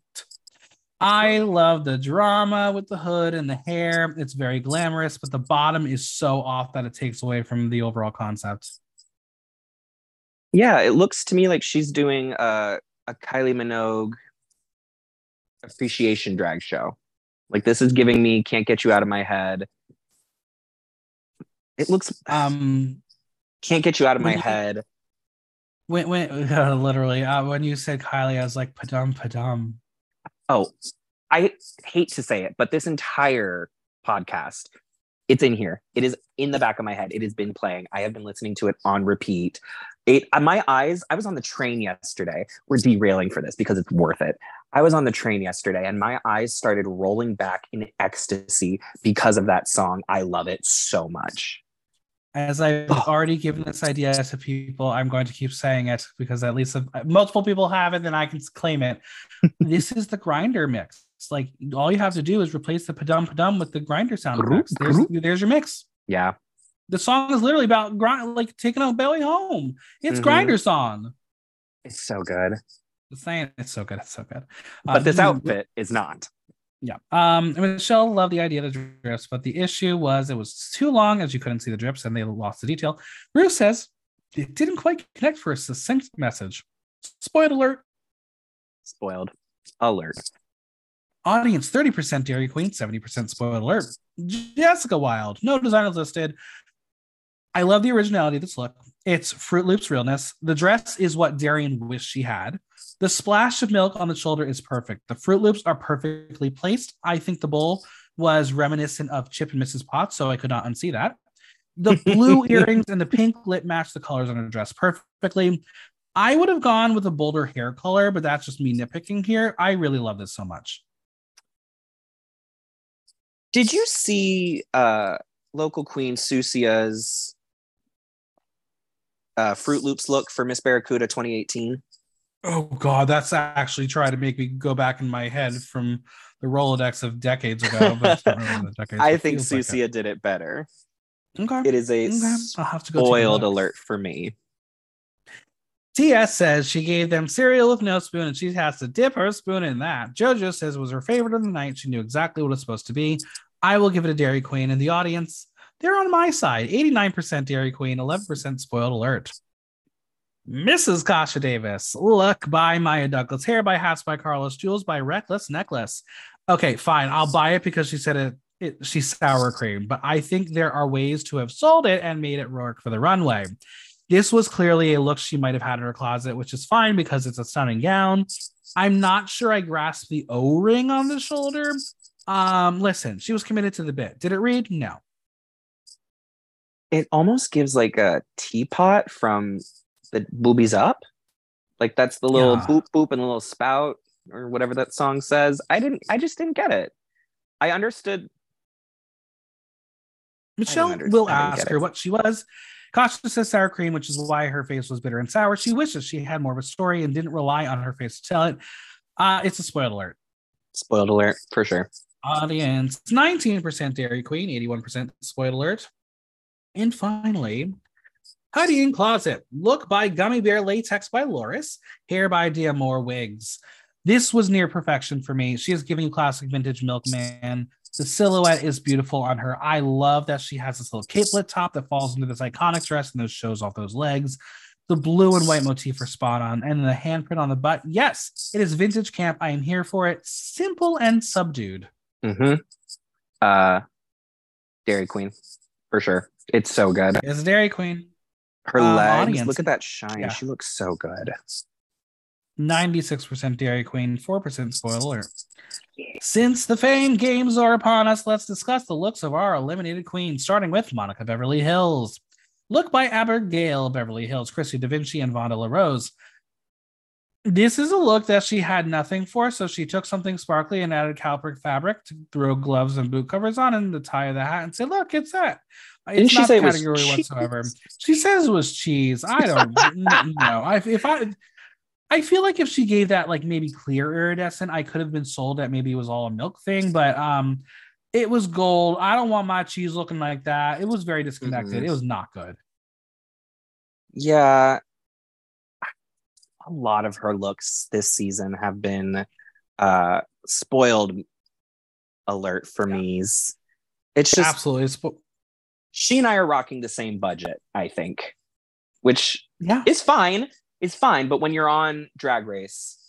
I love the drama with the hood and the hair. It's very glamorous, but the bottom is so off that it takes away from the overall concept. Yeah, it looks to me like she's doing a, a Kylie Minogue appreciation drag show. Like this is giving me can't get you out of my head it looks um can't get you out of my you, head. When when uh, literally uh, when you said Kylie, I was like padum padum. Oh, I hate to say it, but this entire podcast, it's in here. It is in the back of my head. It has been playing. I have been listening to it on repeat. It uh, my eyes. I was on the train yesterday. We're derailing for this because it's worth it. I was on the train yesterday and my eyes started rolling back in ecstasy because of that song. I love it so much as I've already given this idea to people, I'm going to keep saying it because at least if multiple people have it, then I can claim it. this is the Grindr mix. It's like all you have to do is replace the padum padum with the Grindr sound effects. There's, there's your mix. Yeah. The song is literally about grind, like taking a belly home. It's mm-hmm. Grindr song. It's so good. The saying it's so good. It's so good. But um, this outfit is not. Yeah. Um, Michelle loved the idea of the drips, but the issue was it was too long as you couldn't see the drips and they lost the detail. Bruce says it didn't quite connect for a succinct message. Spoiled alert. Spoiled alert. Audience 30% Dairy Queen, 70% spoiled alert. Jessica Wild, no designers listed. I love the originality of this look. It's Froot Loops realness. The dress is what Darienne wished she had. The splash of milk on the shoulder is perfect. The Froot Loops are perfectly placed. I think the bowl was reminiscent of Chip and Mrs. Potts, so I could not unsee that. The blue earrings and the pink lip match the colors on her dress perfectly. I would have gone with a bolder hair color, but that's just me nitpicking here. I really love this so much. Did you see uh, local queen Susia's uh, Froot Loops look for Miss Barracuda 2018? Oh God, that's actually trying to make me go back in my head from the Rolodex of decades ago. But really decades, I think Susia like did it better. Okay. It is a okay. I'll have to go spoiled alert for me. TS says she gave them cereal with no spoon and she has to dip her spoon in that. JoJo says it was her favorite of the night. She knew exactly what it's supposed to be. I will give it a Dairy Queen. in the audience, they're on my side 89% Dairy Queen, 11% spoiled alert. Mrs. Kasha Davis, Look by Maya Douglas, Hair by Hats by Carlos, Jewels by Reckless Necklace. Okay, fine. I'll buy it because she said it, it she's sour cream, but I think there are ways to have sold it and made it work for the runway. This was clearly a look she might have had in her closet, which is fine because it's a stunning gown. I'm not sure I grasp the O ring on the shoulder. Um, listen, she was committed to the bit. Did it read? No. It almost gives like a teapot from the boobies up. Like that's the little yeah. boop boop and the little spout or whatever that song says. I didn't I just didn't get it. I understood. Michelle I will ask her what she was. Kasha says sour cream, which is why her face was bitter and sour. She wishes she had more of a story and didn't rely on her face to tell it. Uh, it's a spoiled alert. Spoiled alert for sure. Audience 19% Dairy Queen, 81% spoiled alert. And finally, Heidi N Closet. Look by Gummy Bear Latex by Loris. Hair by Diamore Wigs. This was near perfection for me. She is giving classic vintage milkman. The silhouette is beautiful on her. I love that she has this little capelet top that falls into this iconic dress and those shows off those legs. The blue and white motif are spot on, and the handprint on the butt. Yes, it is vintage camp. I am here for it. Simple and subdued. Mm-hmm. Uh, Dairy Queen, for sure. It's so good. It's Dairy Queen. Her um, legs, audience. look at that shine. Yeah. She looks so good. 96% Dairy Queen, 4% spoiler. Since the fame games are upon us, let's discuss the looks of our eliminated queen, starting with Monica Beverly Hillz. Look by Abigail Beverly Hills, Chrissy Da Vinci, and Vonda La Rose. This is a look that she had nothing for, so she took something sparkly and added cowprick fabric to throw gloves and boot covers on and the tie of the hat and said, "Look, it's that." It's Didn't she say category it whatsoever. She says it was cheese. I don't know. I, if I I feel like if she gave that like maybe clear iridescent, I could have been sold that maybe it was all a milk thing, but um it was gold. I don't want my cheese looking like that. It was very disconnected. Mm-hmm. It was not good. Yeah. A lot of her looks this season have been uh spoiled alert for yeah. me. It's just absolutely she and I are rocking the same budget, I think, which yeah. is fine is fine, but when you're on Drag Race,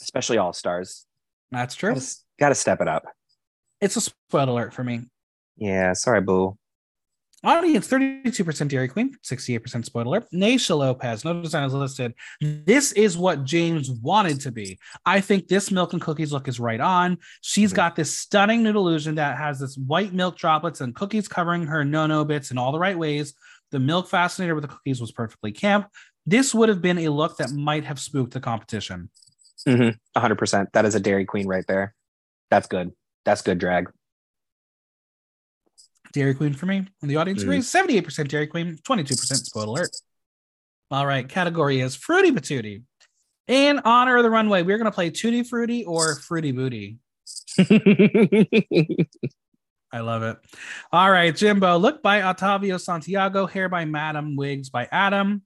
especially All Stars, that's true. Got to step it up. It's a spoiler alert for me. Yeah, sorry, boo. Audience 32% Dairy Queen, 68% spoiler. Naysha Lopez, no design is listed. This is what Jaymes wanted to be. I think this milk and cookies look is right on. She's mm-hmm. got this stunning nude illusion that has this white milk droplets and cookies covering her no no bits in all the right ways. The milk fascinator with the cookies was perfectly camp this would have been a look that might have spooked the competition. Mm-hmm. 100%. That is a Dairy Queen right there. That's good. That's good drag. Dairy Queen for me. And the audience mm. agrees 78% Dairy Queen, 22% spoiler alert. All right. Category is Fruity Patootie. In honor of the runway, we're going to play Tutti Fruity or Fruity Booty. I love it. All right, Jimbo. Look by Otavio Santiago. Hair by Madam. Wigs by Adam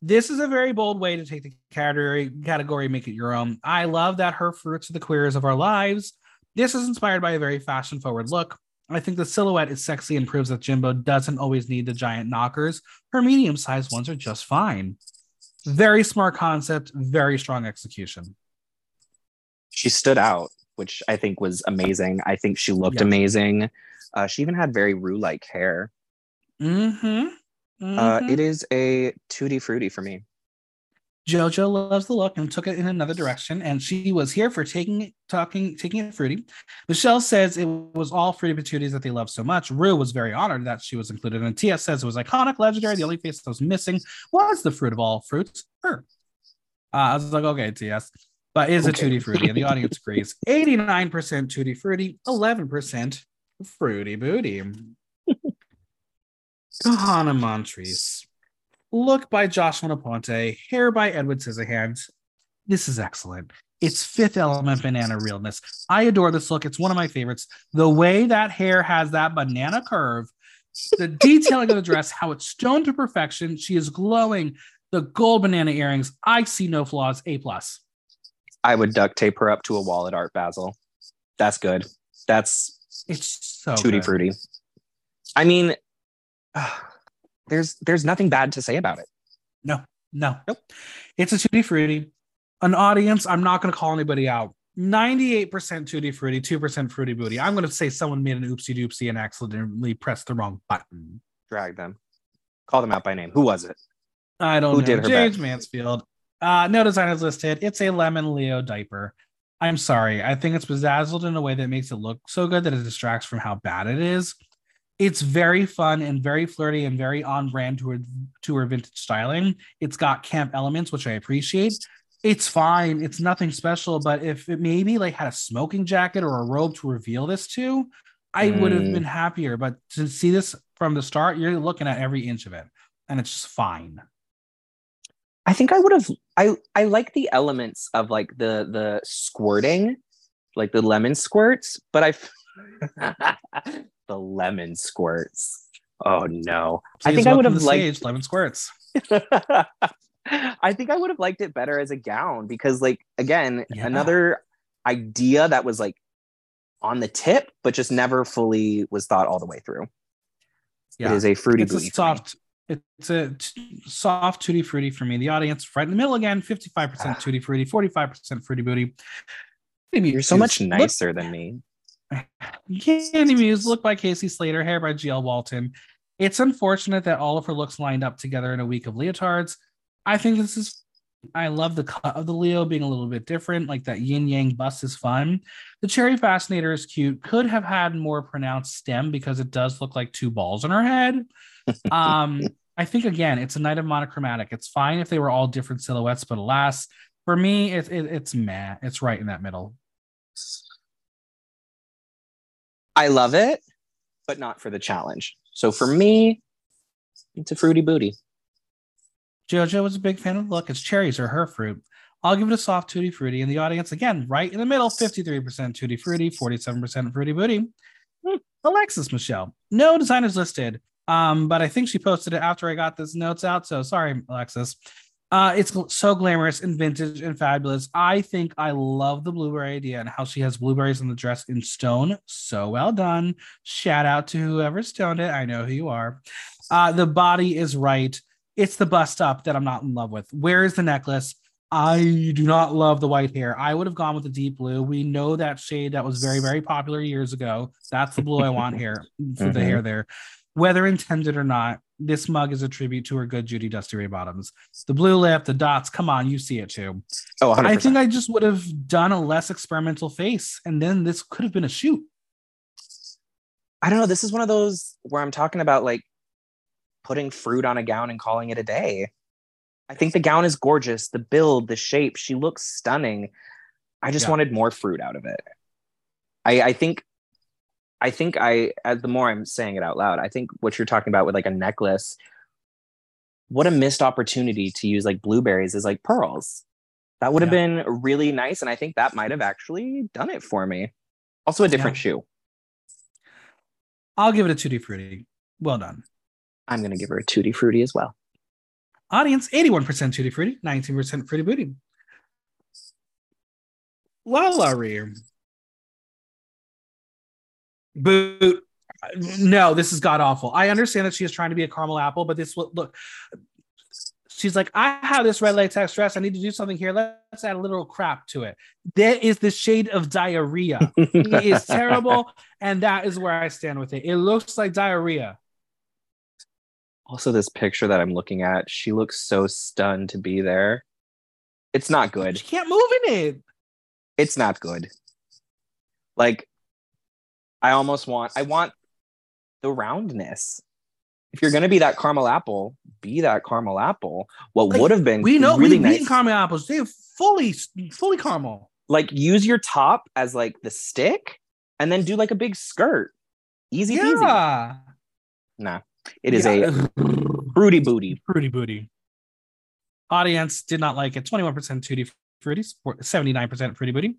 this is a very bold way to take the category category make it your own i love that her fruits are the queers of our lives this is inspired by a very fashion forward look i think the silhouette is sexy and proves that jimbo doesn't always need the giant knockers. Her medium sized ones are just fine. Very smart concept very strong execution. She stood out which i think was amazing. I think she looked amazing. Uh, she even had very rue like hair. Mm-hmm. Uh, mm-hmm. Uh, it is a tutti frutti for me. Jojo loves the look and took it in another direction, and she was here for taking it, talking, taking it fruity. Michelle says it was all fruity patooties that they love so much. Rue was very honored that she was included, and TS says it was iconic, legendary. The only face that was missing was the fruit of all fruits, her. Uh, I was like, okay, TS, but is okay. a tutti frutti, and the audience agrees. Eighty-nine percent tutti frutti, eleven percent fruity booty. Kahanna Montrese. Look by Joshua Naponte, hair by Edward Scissorhands. This is excellent. It's fifth element banana realness. I adore this look. It's one of my favorites. The way that hair has that banana curve, the detailing of the dress, how it's stoned to perfection. She is glowing. The gold banana earrings. I see no flaws. A plus. I would duct tape her up to a wall at Art Basel. That's good. That's it's so tutti fruity. I mean, there's there's nothing bad to say about it. No, no, nope. It's a tutti frutti. An audience, I'm not going to call anybody out. 98% tutti frutti, 2% fruity booty. I'm going to say someone made an oopsie doopsie and accidentally pressed the wrong button. Drag them. Call them out by name. Who was it? I don't Who know. Did Jaymes best? Mansfield. Uh, no designers listed. It's a lemon Leo diaper. I'm sorry. I think it's bedazzled in a way that makes it look so good that it distracts from how bad it is it's very fun and very flirty and very on brand to her to her vintage styling. It's got camp elements, which I appreciate. It's fine. It's nothing special. But if it maybe like had a smoking jacket or a robe to reveal this to, I mm. would have been happier. But to see this from the start, you're looking at every inch of it, and it's just fine. I think I would have. I I like the elements of like the the squirting, like the lemon squirts, but I the lemon squirts. Oh no. Please I think I would have liked lemon squirts. I think I would have liked it better as a gown because like again, yeah. another idea that was like on the tip, but just never fully was thought all the way through. Yeah. It is a fruity it's a soft it's a t- soft tutti fruity for me. The audience right in the middle again, 55% ah. tutti fruity, 45% fruity booty. Maybe You're so much nicer Look, than me. Kandy Muse, look by Casey Slater, hair by GL Walton. It's unfortunate that all of her looks lined up together in a week of leotards. I think this is I love the cut of the Leo being a little bit different, like that yin yang bust is fun. The Cherry Fascinator is cute. Could have had more pronounced stem because it does look like two balls in her head. Um, I think again, it's a night of monochromatic. It's fine if they were all different silhouettes, but alas, for me, it, it, it's meh. It's right in that middle. I love it, but not for the challenge. So for me, it's a fruity booty. JoJo was a big fan of the look. It's cherries or her fruit. I'll give it a soft tutti fruity. And the audience, again, right in the middle 53% tutti fruity, 47% fruity booty. Hmm. Alexis Michelle. No designers listed. Um, but I think she posted it after I got this notes out. So sorry, Alexis. Uh, it's so glamorous and vintage and fabulous. I think I love the blueberry idea and how she has blueberries on the dress in stone. So well done. Shout out to whoever stoned it. I know who you are. Uh, the body is right. It's the bust up that I'm not in love with. Where is the necklace? I do not love the white hair. I would have gone with the deep blue. We know that shade that was very, very popular years ago. That's the blue I want here for mm-hmm. the hair there. Whether intended or not, this mug is a tribute to her good Judy Dusty Ray Bottoms. The blue lip, the dots, come on, you see it too. Oh, 100%. I think I just would have done a less experimental face, and then this could have been a shoot. I don't know. This is one of those where I'm talking about like putting fruit on a gown and calling it a day. I think the gown is gorgeous. The build, the shape, she looks stunning. I just yeah. wanted more fruit out of it. I, I think, I think I, as the more I'm saying it out loud, I think what you're talking about with like a necklace, what a missed opportunity to use like blueberries is like pearls. That would have yeah. been really nice. And I think that might have actually done it for me. Also, a different yeah. shoe. I'll give it a tutti frutti. Well done. I'm going to give her a tutti frutti as well. Audience 81% tutti frutti, 19% fruity booty. LaLa Ri. Boot. No, this is god awful. I understand that she is trying to be a caramel apple, but this will look. She's like, I have this red latex dress. I need to do something here. Let's add a little crap to it. There is the shade of diarrhea. it is terrible. And that is where I stand with it. It looks like diarrhea also this picture that I'm looking at, she looks so stunned to be there. It's not good. She can't move in it. It's not good. Like, I almost want, I want the roundness. If you're gonna be that caramel apple, be that caramel apple. What like, would have been we know really we nice, caramel apples. They're fully, fully caramel. Like use your top as like the stick, and then do like a big skirt. Easy yeah. peasy. Nah. It is yeah. a fruity booty. Fruity booty. Audience did not like it. 21% tutti fruity, 79% fruity booty.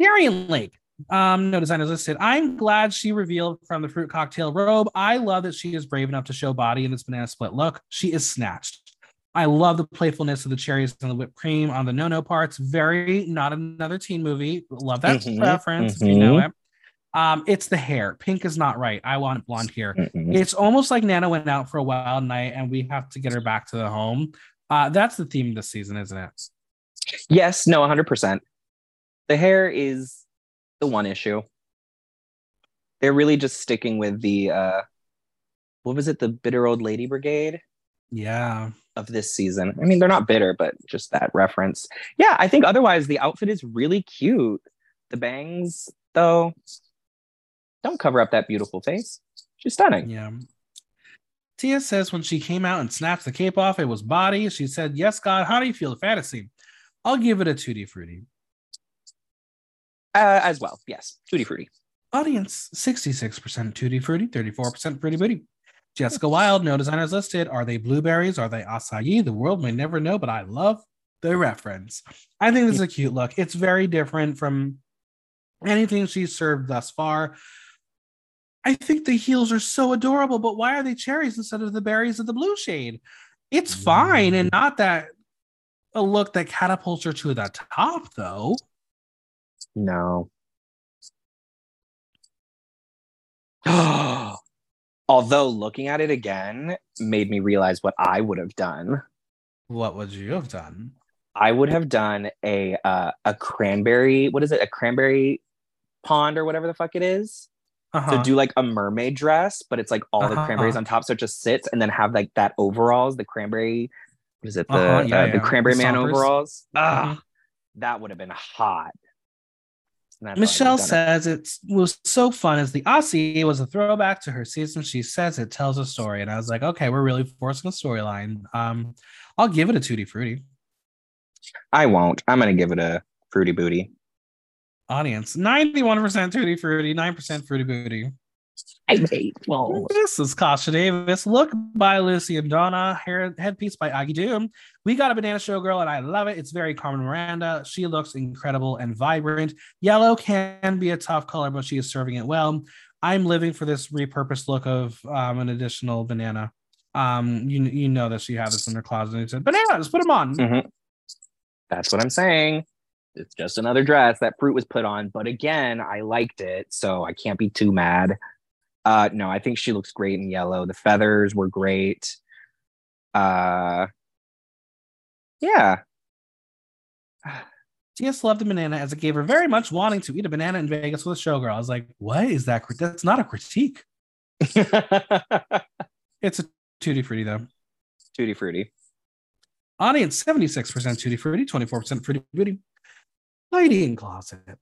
Darienne Lake. Um, no designers listed. I'm glad she revealed from the fruit cocktail robe. I love that she is brave enough to show body in this banana split look. She is snatched. I love the playfulness of the cherries and the whipped cream on the no no parts. Very not another teen movie. Love that mm-hmm, reference mm-hmm. if you know mm-hmm. it. Um, it's the hair. Pink is not right. I want blonde hair. Mm-mm. It's almost like Nana went out for a wild night and we have to get her back to the home. Uh, that's the theme this season, isn't it? Yes, no, 100%. The hair is the one issue. They're really just sticking with the, uh, what was it, the bitter old lady brigade? Yeah. Of this season. I mean, they're not bitter, but just that reference. Yeah, I think otherwise the outfit is really cute. The bangs, though, don't cover up that beautiful face. She's stunning. Yeah. Tia says when she came out and snaps the cape off, it was body. She said, Yes, God, how do you feel the fantasy? I'll give it a tutti frutti. Uh, as well, yes, tutti frutti. Audience 66% tutti frutti, 34% fruity booty. Jessica Wild, no designers listed. Are they blueberries? Are they acai? The world may never know, but I love the reference. I think this is a cute look. It's very different from anything she's served thus far. I think the heels are so adorable, but why are they cherries instead of the berries of the blue shade? It's fine and not that a look that catapults her to the top, though. No. Although looking at it again made me realize what I would have done. What would you have done? I would have done a uh, a cranberry. What is it? A cranberry pond or whatever the fuck it is uh-huh. So do like a mermaid dress, but it's like all uh-huh. the cranberries on top, so it just sits, and then have like that overalls, the cranberry. What is it? The uh-huh, yeah, uh, yeah. the cranberry the man overalls. Ah, mm-hmm. that would have been hot. Michelle says it. it was so fun as the Aussie. It was a throwback to her season. She says it tells a story, and I was like, okay, we're really forcing a storyline. Um, I'll give it a tutti frutti. I won't. I'm gonna give it a fruity booty. Audience 91% tutti fruity, 9% fruity booty. I hate well. This is Kasha Davis. Look by Lucy and Donna. Hair headpiece by Aggie Doom. We got a banana showgirl, and I love it. It's very Carmen Miranda. She looks incredible and vibrant. Yellow can be a tough color, but she is serving it well. I'm living for this repurposed look of um, an additional banana. Um, you you know that she had this in her closet. And said, "Bananas, put them on." Mm-hmm. That's what I'm saying. It's just another dress that fruit was put on, but again, I liked it, so I can't be too mad. Uh, no, I think she looks great in yellow. The feathers were great. Uh, yeah. TS loved the banana as it gave her very much wanting to eat a banana in Vegas with a showgirl. I was like, what is that? That's not a critique. it's a tutti frutti though. Tutti frutti. Audience 76% tutti frutti, 24% fruity beauty. Heidi N Closet.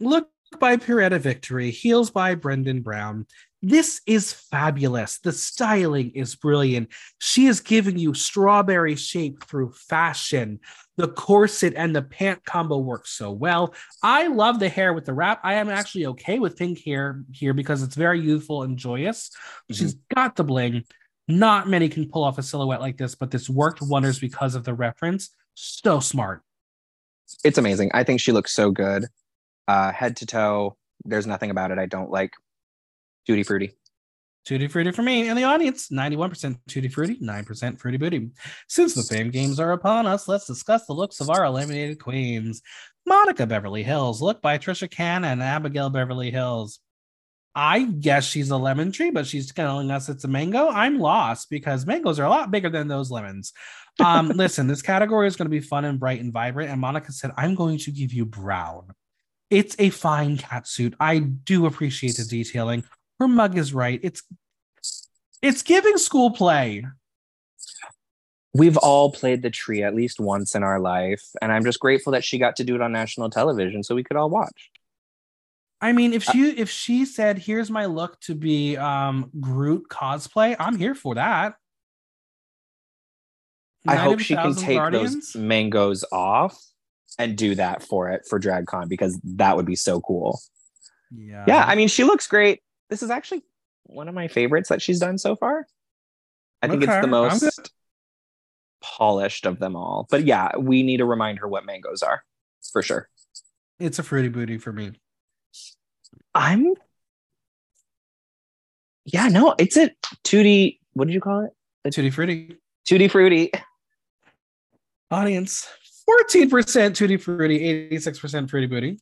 Look by Piretta Victory, heels by Brendan Brown. This is fabulous. The styling is brilliant. She is giving you strawberry shape through fashion. The corset and the pant combo work so well. I love the hair with the wrap. I am actually okay with pink hair here because it's very youthful and joyous. Mm-hmm. She's got the bling. Not many can pull off a silhouette like this, but this worked wonders because of the reference. So smart. It's amazing. I think she looks so good uh, head to toe. There's nothing about it I don't like. Tutti fruity. Tutti fruity for me and the audience. 91% tutti fruity, 9% fruity booty. Since the fame games are upon us, let's discuss the looks of our eliminated queens. Monica Beverly Hillz, look by Trisha Cann and Abigail Beverly Hills. I guess she's a lemon tree, but she's telling us it's a mango. I'm lost because mangoes are a lot bigger than those lemons. Um, listen, this category is going to be fun and bright and vibrant. And Monica said, I'm going to give you brown. It's a fine cat suit. I do appreciate the detailing. Her mug is right. It's it's giving school play. We've all played the tree at least once in our life, and I'm just grateful that she got to do it on national television so we could all watch. I mean, if uh, she if she said, "Here's my look to be um Groot cosplay," I'm here for that. I hope she can take Guardians? those mangoes off and do that for it for DragCon because that would be so cool. Yeah. Yeah. I mean, she looks great. This is actually one of my favorites that she's done so far. I think okay. it's the most polished of them all. But yeah, we need to remind her what mangoes are for sure. It's a fruity booty for me. I'm yeah, no, it's a tutti. What did you call it? A tutti fruity. Tutti fruity. Audience, 14% Tutti Fruity, 86% Fruity Booty.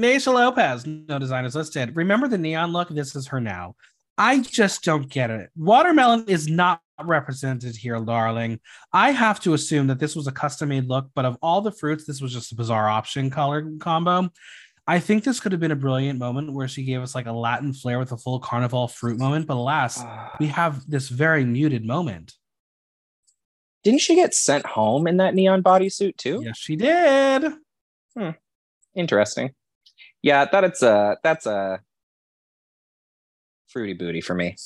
Naysha Lopez, no designers listed. Remember the neon look? This is her now. I just don't get it. Watermelon is not represented here, darling. I have to assume that this was a custom made look, but of all the fruits, this was just a bizarre option color combo. I think this could have been a brilliant moment where she gave us like a Latin flair with a full carnival fruit moment, but alas, we have this very muted moment. Didn't she get sent home in that neon bodysuit too? Yes, she did. Hmm. Interesting. Yeah, that it's a that's a fruity booty for me.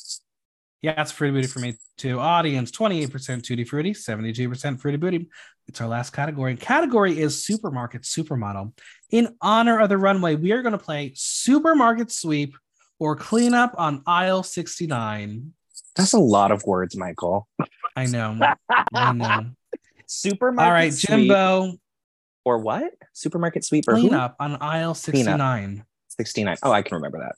Yeah, it's fruity booty for me too. Audience 28% tutti fruity, 72% fruity booty. It's our last category. Category is supermarket supermodel. In honor of the runway, we are going to play supermarket sweep or cleanup on aisle 69. That's a lot of words, Michael. I know. I know. Supermarket. All right, Jimbo. Or what? Supermarket sweep or clean who? up on aisle 69. 69. Oh, I can remember that.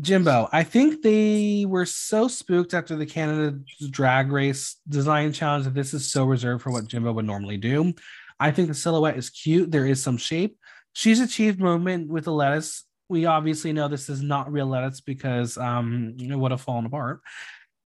Jimbo, I think they were so spooked after the Canada drag race design challenge that this is so reserved for what Jimbo would normally do. I think the silhouette is cute. There is some shape. She's achieved movement with the lettuce. We obviously know this is not real lettuce because um, it would have fallen apart.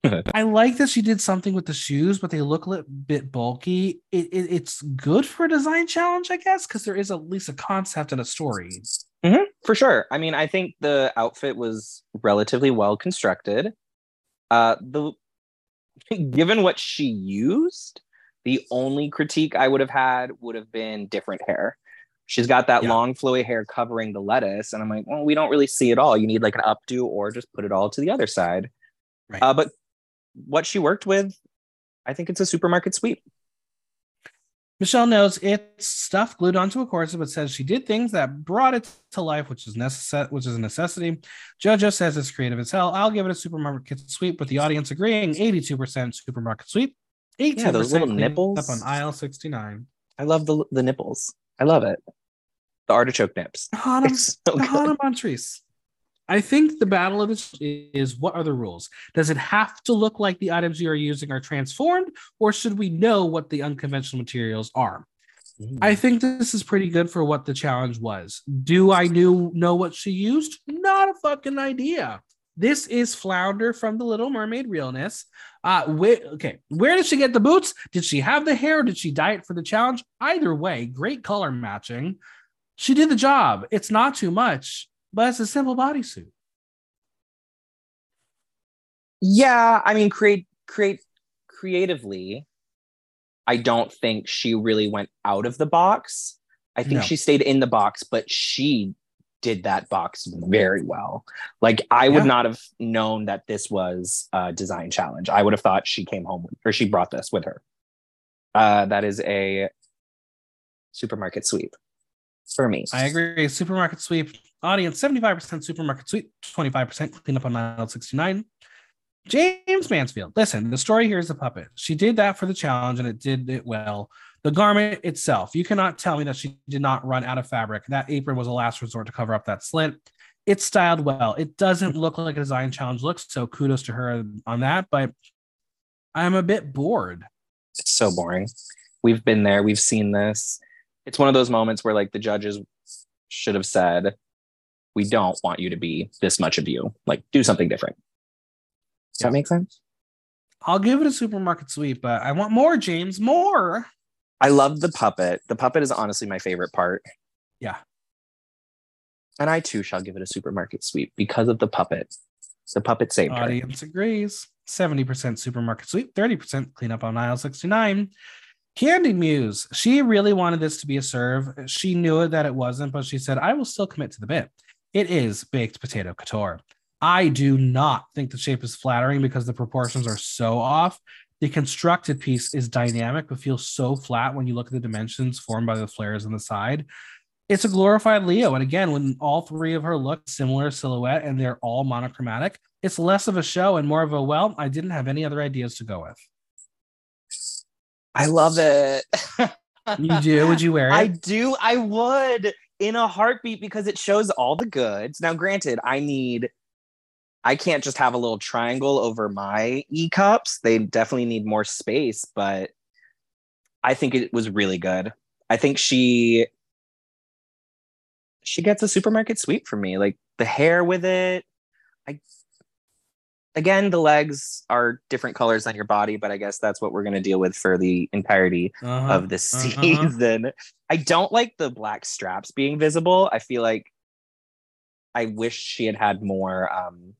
I like that she did something with the shoes, but they look a bit bulky. It, it, it's good for a design challenge, I guess, because there is at least a concept and a story. Mm-hmm. for sure. I mean, I think the outfit was relatively well constructed. Uh, the given what she used, the only critique I would have had would have been different hair. She's got that yeah. long flowy hair covering the lettuce, and I'm like, well, we don't really see it all. You need like an updo, or just put it all to the other side. Right. Uh, but what she worked with, I think it's a supermarket sweep. Michelle knows it's stuff glued onto a corset, but says she did things that brought it to life, which is necessary, which is a necessity. JoJo says it's creative as hell. I'll give it a supermarket sweep, with the audience agreeing 82% supermarket sweep. 18% yeah, those little nipples up on aisle 69. I love the the nipples. I love it. The artichoke nips. Hannah, so Hannah Montrese. I think the battle of this is what are the rules? Does it have to look like the items you are using are transformed, or should we know what the unconventional materials are? Mm. I think this is pretty good for what the challenge was. Do I knew know what she used? Not a fucking idea. This is Flounder from the Little Mermaid realness. Uh, where, okay, where did she get the boots? Did she have the hair? Did she dye it for the challenge? Either way, great color matching. She did the job. It's not too much but it's a simple bodysuit. Yeah, I mean, create create creatively. I don't think she really went out of the box. I think no. she stayed in the box, but she did that box very well. Like I yeah. would not have known that this was a design challenge. I would have thought she came home with, or she brought this with her. Uh, that is a supermarket sweep for me. I agree. Supermarket sweep. Audience 75% supermarket sweep, 25% cleanup on aisle 69. Jaymes Mansfield. Listen, the story here is a puppet. She did that for the challenge and it did it well. The garment itself, you cannot tell me that she did not run out of fabric. That apron was a last resort to cover up that slit. It's styled well. It doesn't look like a design challenge looks, so kudos to her on that. But I'm a bit bored. It's so boring. We've been there, we've seen this. It's one of those moments where like the judges should have said, we don't want you to be this much of you. Like, do something different. Does that make sense? I'll give it a supermarket sweep, but I want more, Jaymes, more. I love the puppet. The puppet is honestly my favorite part. Yeah. And I too shall give it a supermarket sweep because of the puppet. The puppet saved Audience her. agrees. 70% supermarket sweep, 30% cleanup on aisle 69. Kandy Muse, she really wanted this to be a serve. She knew that it wasn't, but she said, I will still commit to the bit. It is baked potato couture. I do not think the shape is flattering because the proportions are so off. The constructed piece is dynamic, but feels so flat when you look at the dimensions formed by the flares on the side. It's a glorified Leo. And again, when all three of her look similar silhouette and they're all monochromatic, it's less of a show and more of a, well, I didn't have any other ideas to go with. I love it. you do? Would you wear it? I do. I would in a heartbeat because it shows all the goods. Now, granted, I need, I can't just have a little triangle over my e cups. They definitely need more space, but I think it was really good. I think she, she gets a supermarket sweep for me. Like the hair with it. I again, the legs are different colors on your body, but I guess that's what we're going to deal with for the entirety uh-huh, of this uh-huh. season. I don't like the black straps being visible. I feel like I wish she had had more um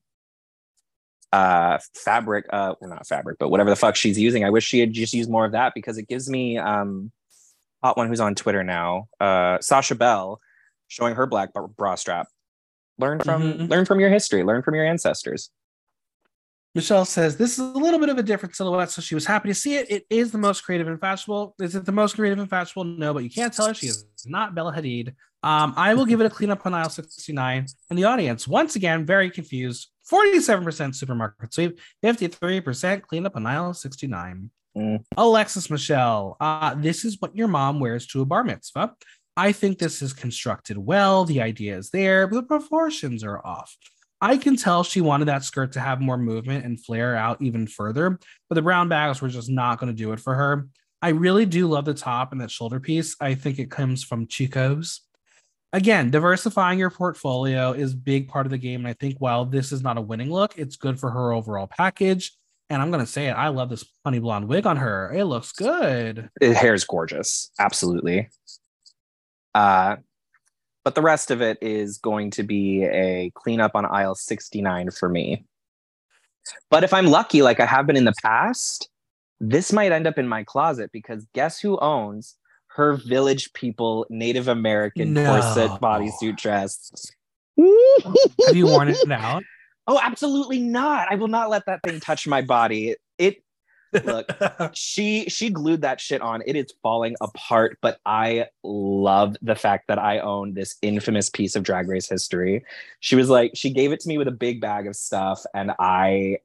uh fabric uh well not fabric but whatever the fuck she's using i wish she had just used more of that because it gives me um hot one who's on twitter now uh sasha belle showing her black bra strap learn from mm-hmm. learn from your history learn from your ancestors Michelle says this is a little bit of a different silhouette, so she was happy to see it. It is the most creative and fashionable. Is it the most creative and fashionable? No, but you can't tell her she is not Bella Hadid. Um, I will give it a cleanup on aisle 69. And the audience, once again, very confused. 47% supermarket sweep, 53% cleanup on aisle 69. Mm. Alexis Michelle, uh, this is what your mom wears to a bar mitzvah. I think this is constructed well. The idea is there, but the proportions are off. I can tell she wanted that skirt to have more movement and flare out even further, but the brown bags were just not going to do it for her. I really do love the top and that shoulder piece. I think it comes from Chico's. Again, diversifying your portfolio is big part of the game. And I think while this is not a winning look, it's good for her overall package. And I'm going to say it. I love this honey blonde wig on her. It looks good. Hair is gorgeous. Absolutely. Uh, but the rest of it is going to be a cleanup on aisle 69 for me. But if I'm lucky, like I have been in the past, this might end up in my closet because guess who owns her village people Native American no. corset bodysuit dress? have you worn it now? Oh, absolutely not. I will not let that thing touch my body. It look, she she glued that shit on. It is falling apart, but I love the fact that I own this infamous piece of drag race history. She was like, she gave it to me with a big bag of stuff, and I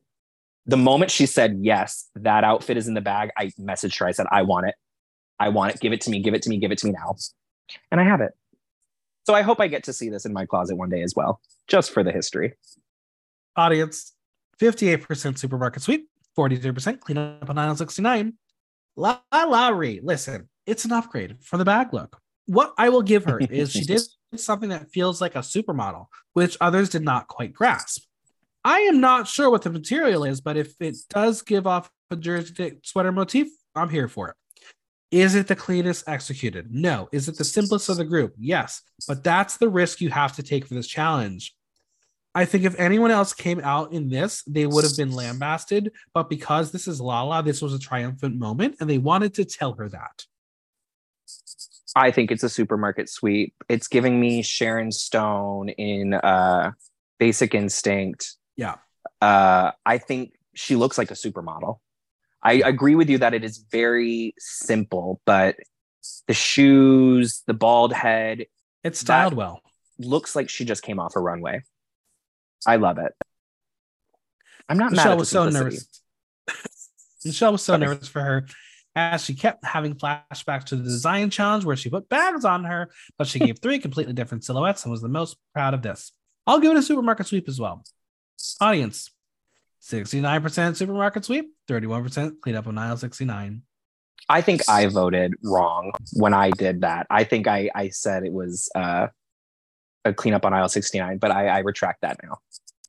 the moment she said yes, that outfit is in the bag, I messaged her. I said, I want it. I want it. Give it to me. Give it to me. Give it to me now. And I have it. So I hope I get to see this in my closet one day as well, just for the history audience 58% supermarket sweep, 43% clean cleanup on aisle 69. LaLa Ri, listen, it's an upgrade for the bag look. What I will give her is she did something that feels like a supermodel, which others did not quite grasp. I am not sure what the material is, but if it does give off a jersey sweater motif, I'm here for it. Is it the cleanest executed? No. Is it the simplest of the group? Yes. But that's the risk you have to take for this challenge. I think if anyone else came out in this, they would have been lambasted. But because this is Lala, this was a triumphant moment, and they wanted to tell her that. I think it's a supermarket sweep. It's giving me Sharon Stone in uh, Basic Instinct. Yeah. Uh, I think she looks like a supermodel. I agree with you that it is very simple, but the shoes, the bald head, it's styled well. Looks like she just came off a runway. I love it. I'm not Michelle was so nervous. Michelle was so nervous for her as she kept having flashbacks to the design challenge where she put bags on her, but she gave three completely different silhouettes and was the most proud of this. I'll give it a supermarket sweep as well. Audience 69% supermarket sweep, 31% clean up on aisle 69. I think I voted wrong when I did that. I think I, I said it was uh, a cleanup on aisle 69, but I, I retract that now.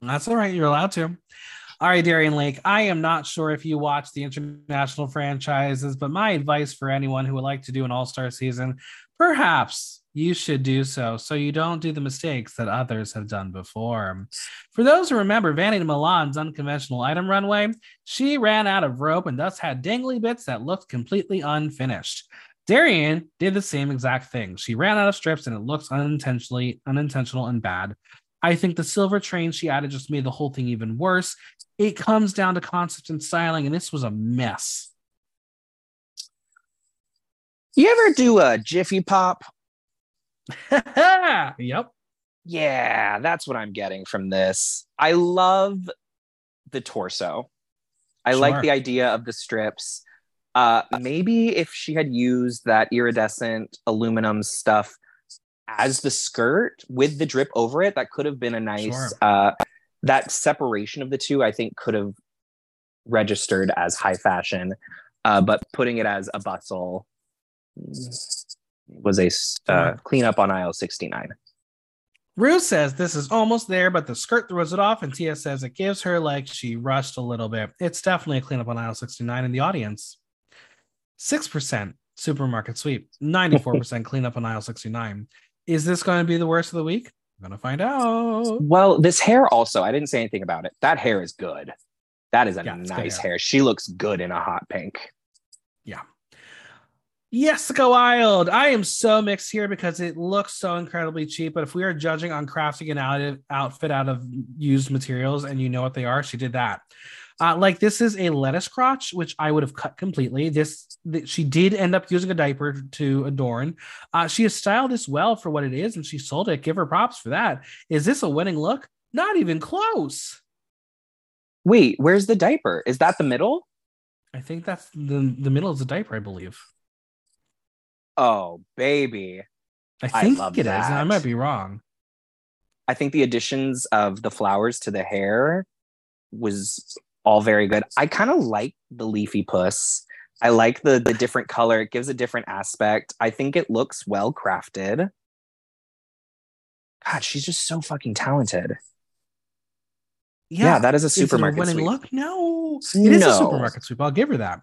That's all right. You're allowed to. All right, Darienne Lake. I am not sure if you watch the international franchises, but my advice for anyone who would like to do an all star season, perhaps you should do so so you don't do the mistakes that others have done before. For those who remember Vanity Milan's unconventional item runway, she ran out of rope and thus had dangly bits that looked completely unfinished. Darienne did the same exact thing. She ran out of strips and it looks unintentionally unintentional and bad. I think the silver train she added just made the whole thing even worse. It comes down to concept and styling, and this was a mess. You ever do a Jiffy Pop? yep. Yeah, that's what I'm getting from this. I love the torso. I sure. like the idea of the strips. Uh, maybe if she had used that iridescent aluminum stuff as the skirt with the drip over it, that could have been a nice. Sure. Uh, that separation of the two, I think, could have registered as high fashion, uh, but putting it as a bustle was a uh, cleanup on aisle 69. Rue says this is almost there, but the skirt throws it off, and Tia says it gives her like she rushed a little bit. It's definitely a cleanup on aisle 69 in the audience. 6% supermarket sweep, 94% cleanup on aisle 69. Is this going to be the worst of the week? I'm going to find out. Well, this hair also, I didn't say anything about it. That hair is good. That is a yeah, nice hair. hair. She looks good in a hot pink. Yeah. Yes, go wild. I am so mixed here because it looks so incredibly cheap. But if we are judging on crafting an out- outfit out of used materials and you know what they are, she did that. Uh, like this is a lettuce crotch, which I would have cut completely. This th- she did end up using a diaper to adorn. Uh, she has styled this well for what it is, and she sold it. Give her props for that. Is this a winning look? Not even close. Wait, where's the diaper? Is that the middle? I think that's the the middle is the diaper, I believe. Oh, baby. I think I it that. is. I might be wrong. I think the additions of the flowers to the hair was all very good. I kind of like the leafy puss. I like the the different color. It gives a different aspect. I think it looks well crafted. God, she's just so fucking talented. Yeah, yeah that is a supermarket is sweep. look. No, it is no. a supermarket sweep. I'll give her that.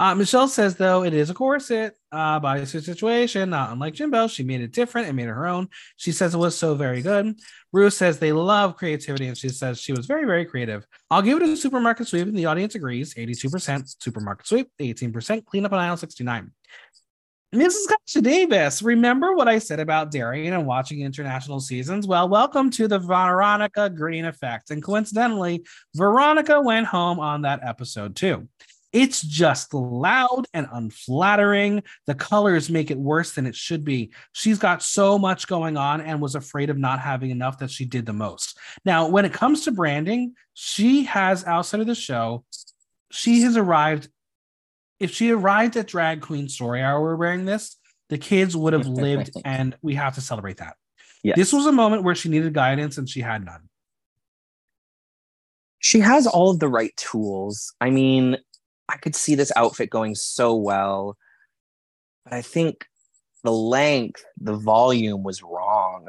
Uh, Michelle says, though, it is a corset, uh, bodysuit situation, not unlike Jimbo. She made it different and made it her own. She says it was so very good. Ruth says they love creativity, and she says she was very, very creative. I'll give it a supermarket sweep, and the audience agrees 82% supermarket sweep, 18% cleanup on aisle 69. Mrs. Kasha Davis, remember what I said about Darienne and watching international seasons? Well, welcome to the Veronica Green effect. And coincidentally, Veronica went home on that episode too. It's just loud and unflattering. The colors make it worse than it should be. She's got so much going on and was afraid of not having enough that she did the most. Now, when it comes to branding, she has outside of the show, she has arrived. If she arrived at Drag Queen Story Hour wearing this, the kids would have lived, and we have to celebrate that. Yes. This was a moment where she needed guidance and she had none. She has all of the right tools. I mean, I could see this outfit going so well. But I think the length, the volume was wrong.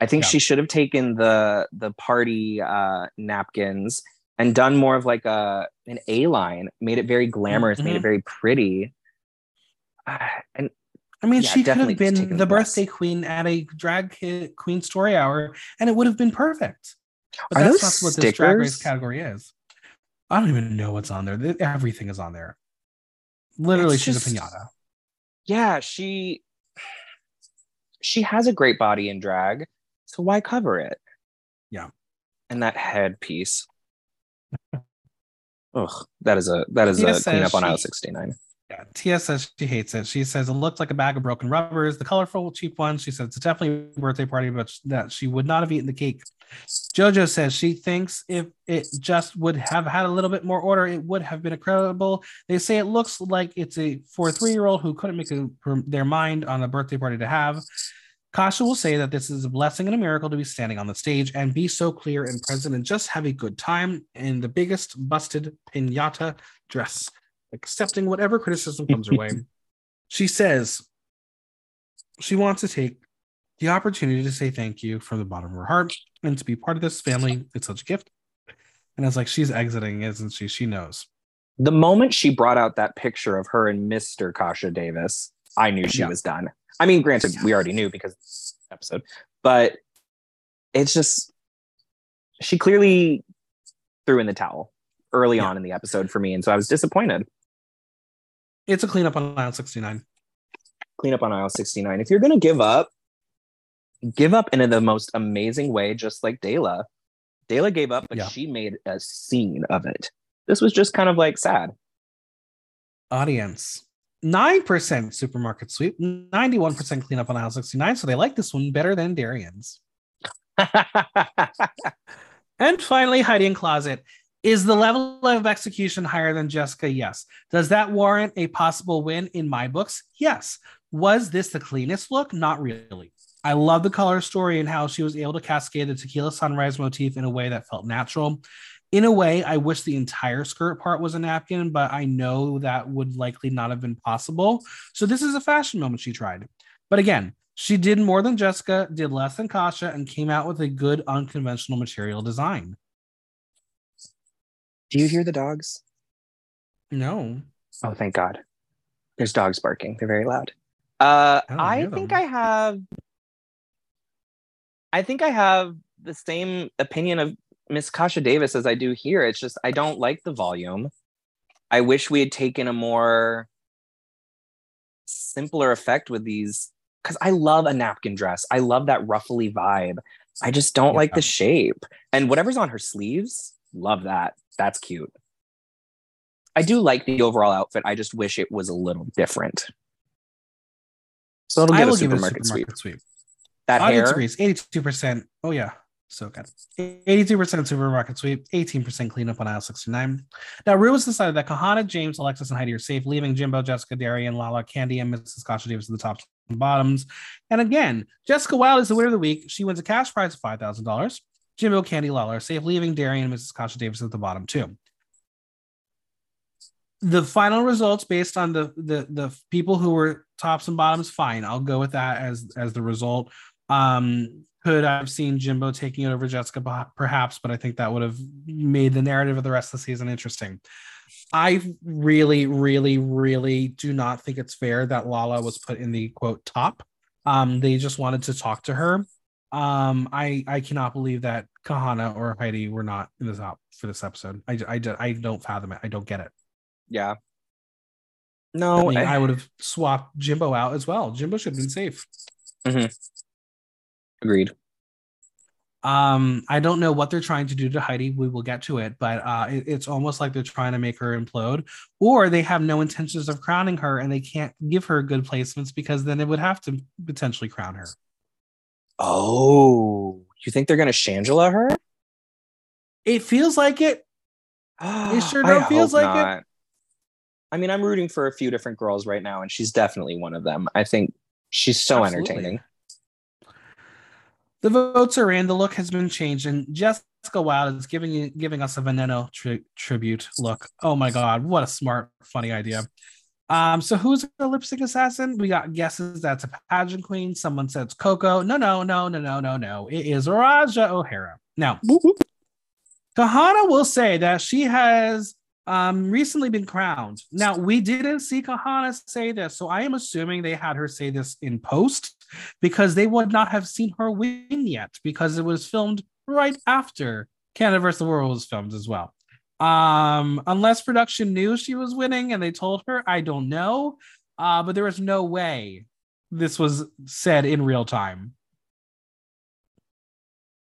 I think yeah. she should have taken the the party uh, napkins and done more of like a an A line, made it very glamorous, mm-hmm. made it mm-hmm. very pretty. Uh, and I mean, yeah, she could have been the birthday queen at a drag queen story hour, and it would have been perfect. But Are that's not what stickers? this drag race category is. I don't even know what's on there. Everything is on there. Literally, it's she's just, a pinata. Yeah, she she has a great body in drag, so why cover it? Yeah, and that headpiece. Ugh, that is a that is a cleanup on aisle sixty nine. Yeah, Tia says she hates it. She says it looked like a bag of broken rubbers. The colorful, cheap one. She says it's definitely a birthday party, but that she would not have eaten the cake. Jojo says she thinks if it just would have had a little bit more order, it would have been incredible. They say it looks like it's a for a three year old who couldn't make a, their mind on a birthday party to have. Kasha will say that this is a blessing and a miracle to be standing on the stage and be so clear and present and just have a good time in the biggest busted pinata dress accepting whatever criticism comes her way. She says she wants to take the opportunity to say thank you from the bottom of her heart and to be part of this family. It's such a gift. And it's like she's exiting, isn't she? She knows. The moment she brought out that picture of her and Mr. Kasha Davis, I knew she yeah. was done. I mean, granted, we already knew because episode, but it's just she clearly threw in the towel early yeah. on in the episode for me. And so I was disappointed. It's a cleanup on aisle 69. Cleanup on aisle 69. If you're going to give up, give up in the most amazing way, just like Dela. Dela gave up, but yeah. she made a scene of it. This was just kind of like sad. Audience 9% supermarket sweep, 91% cleanup on aisle 69. So they like this one better than Darienne's. and finally, Heidi N Closet. Is the level of execution higher than Jessica? Yes. Does that warrant a possible win in my books? Yes. Was this the cleanest look? Not really. I love the color story and how she was able to cascade the tequila sunrise motif in a way that felt natural. In a way, I wish the entire skirt part was a napkin, but I know that would likely not have been possible. So this is a fashion moment she tried. But again, she did more than Jessica, did less than Kasha, and came out with a good unconventional material design. Do you hear the dogs? No. Oh, thank God. There's dogs barking. They're very loud. Uh, I, I think I have. I think I have the same opinion of Miss Kasha Davis as I do here. It's just I don't like the volume. I wish we had taken a more simpler effect with these because I love a napkin dress. I love that ruffly vibe. I just don't yeah. like the shape. And whatever's on her sleeves, love that that's cute. I do like the overall outfit. I just wish it was a little different. So it'll get a supermarket, a supermarket sweep. sweep. That Audience hair agrees. Eighty-two percent. Oh yeah, so good. Eighty-two percent supermarket sweep. Eighteen percent cleanup on aisle sixty-nine. Now, Rue has decided that Kahanna, Jaymes, Alexis, and Heidi are safe, leaving Jimbo, Jessica, Darienne, Lala, Kandy, and Mrs. Kasha Davis at the tops and bottoms. And again, Jessica Wild is the winner of the week. She wins a cash prize of five thousand dollars. Jimbo, Kandy, Lala are safe, leaving Darienne and Mrs. Kasha Davis at the bottom too the final results based on the the the people who were tops and bottoms fine i'll go with that as as the result um could i've seen jimbo taking it over jessica perhaps but i think that would have made the narrative of the rest of the season interesting I really, really, really do not think it's fair that Lala was put in the quote top. Um, they just wanted to talk to her. Um, I I cannot believe that Kahanna or Heidi were not in the top for this episode. I I, I don't fathom it. I don't get it. Yeah. No, I, mean, I, I would have swapped Jimbo out as well. Jimbo should have been safe. agreed. Um, I don't know what they're trying to do to Heidi. We will get to it, but uh, it, it's almost like they're trying to make her implode, or they have no intentions of crowning her, and they can't give her good placements because then it would have to potentially crown her. Oh, you think they're gonna Shangela her? It feels like it. It sure don't feels like it. it. I mean, I'm rooting for a few different girls right now, and she's definitely one of them. I think she's so Absolutely. entertaining. The votes are in. The look has been changed, and Jessica Wild is giving giving us a Veneno tri- tribute look. Oh my god, what a smart, funny idea! Um, so who's the lipstick assassin? We got guesses that's a pageant queen. Someone says Coco. No, no, no, no, no, no, no. It is Ra'Jah O'Hara. Now, Kahanna will say that she has um recently been crowned. Now, we didn't see Kahanna say this, so I am assuming they had her say this in post because they would not have seen her win yet because it was filmed right after Canada vs. the World was filmed as well. Um, unless production knew she was winning and they told her, I don't know. Uh, but there was no way this was said in real time.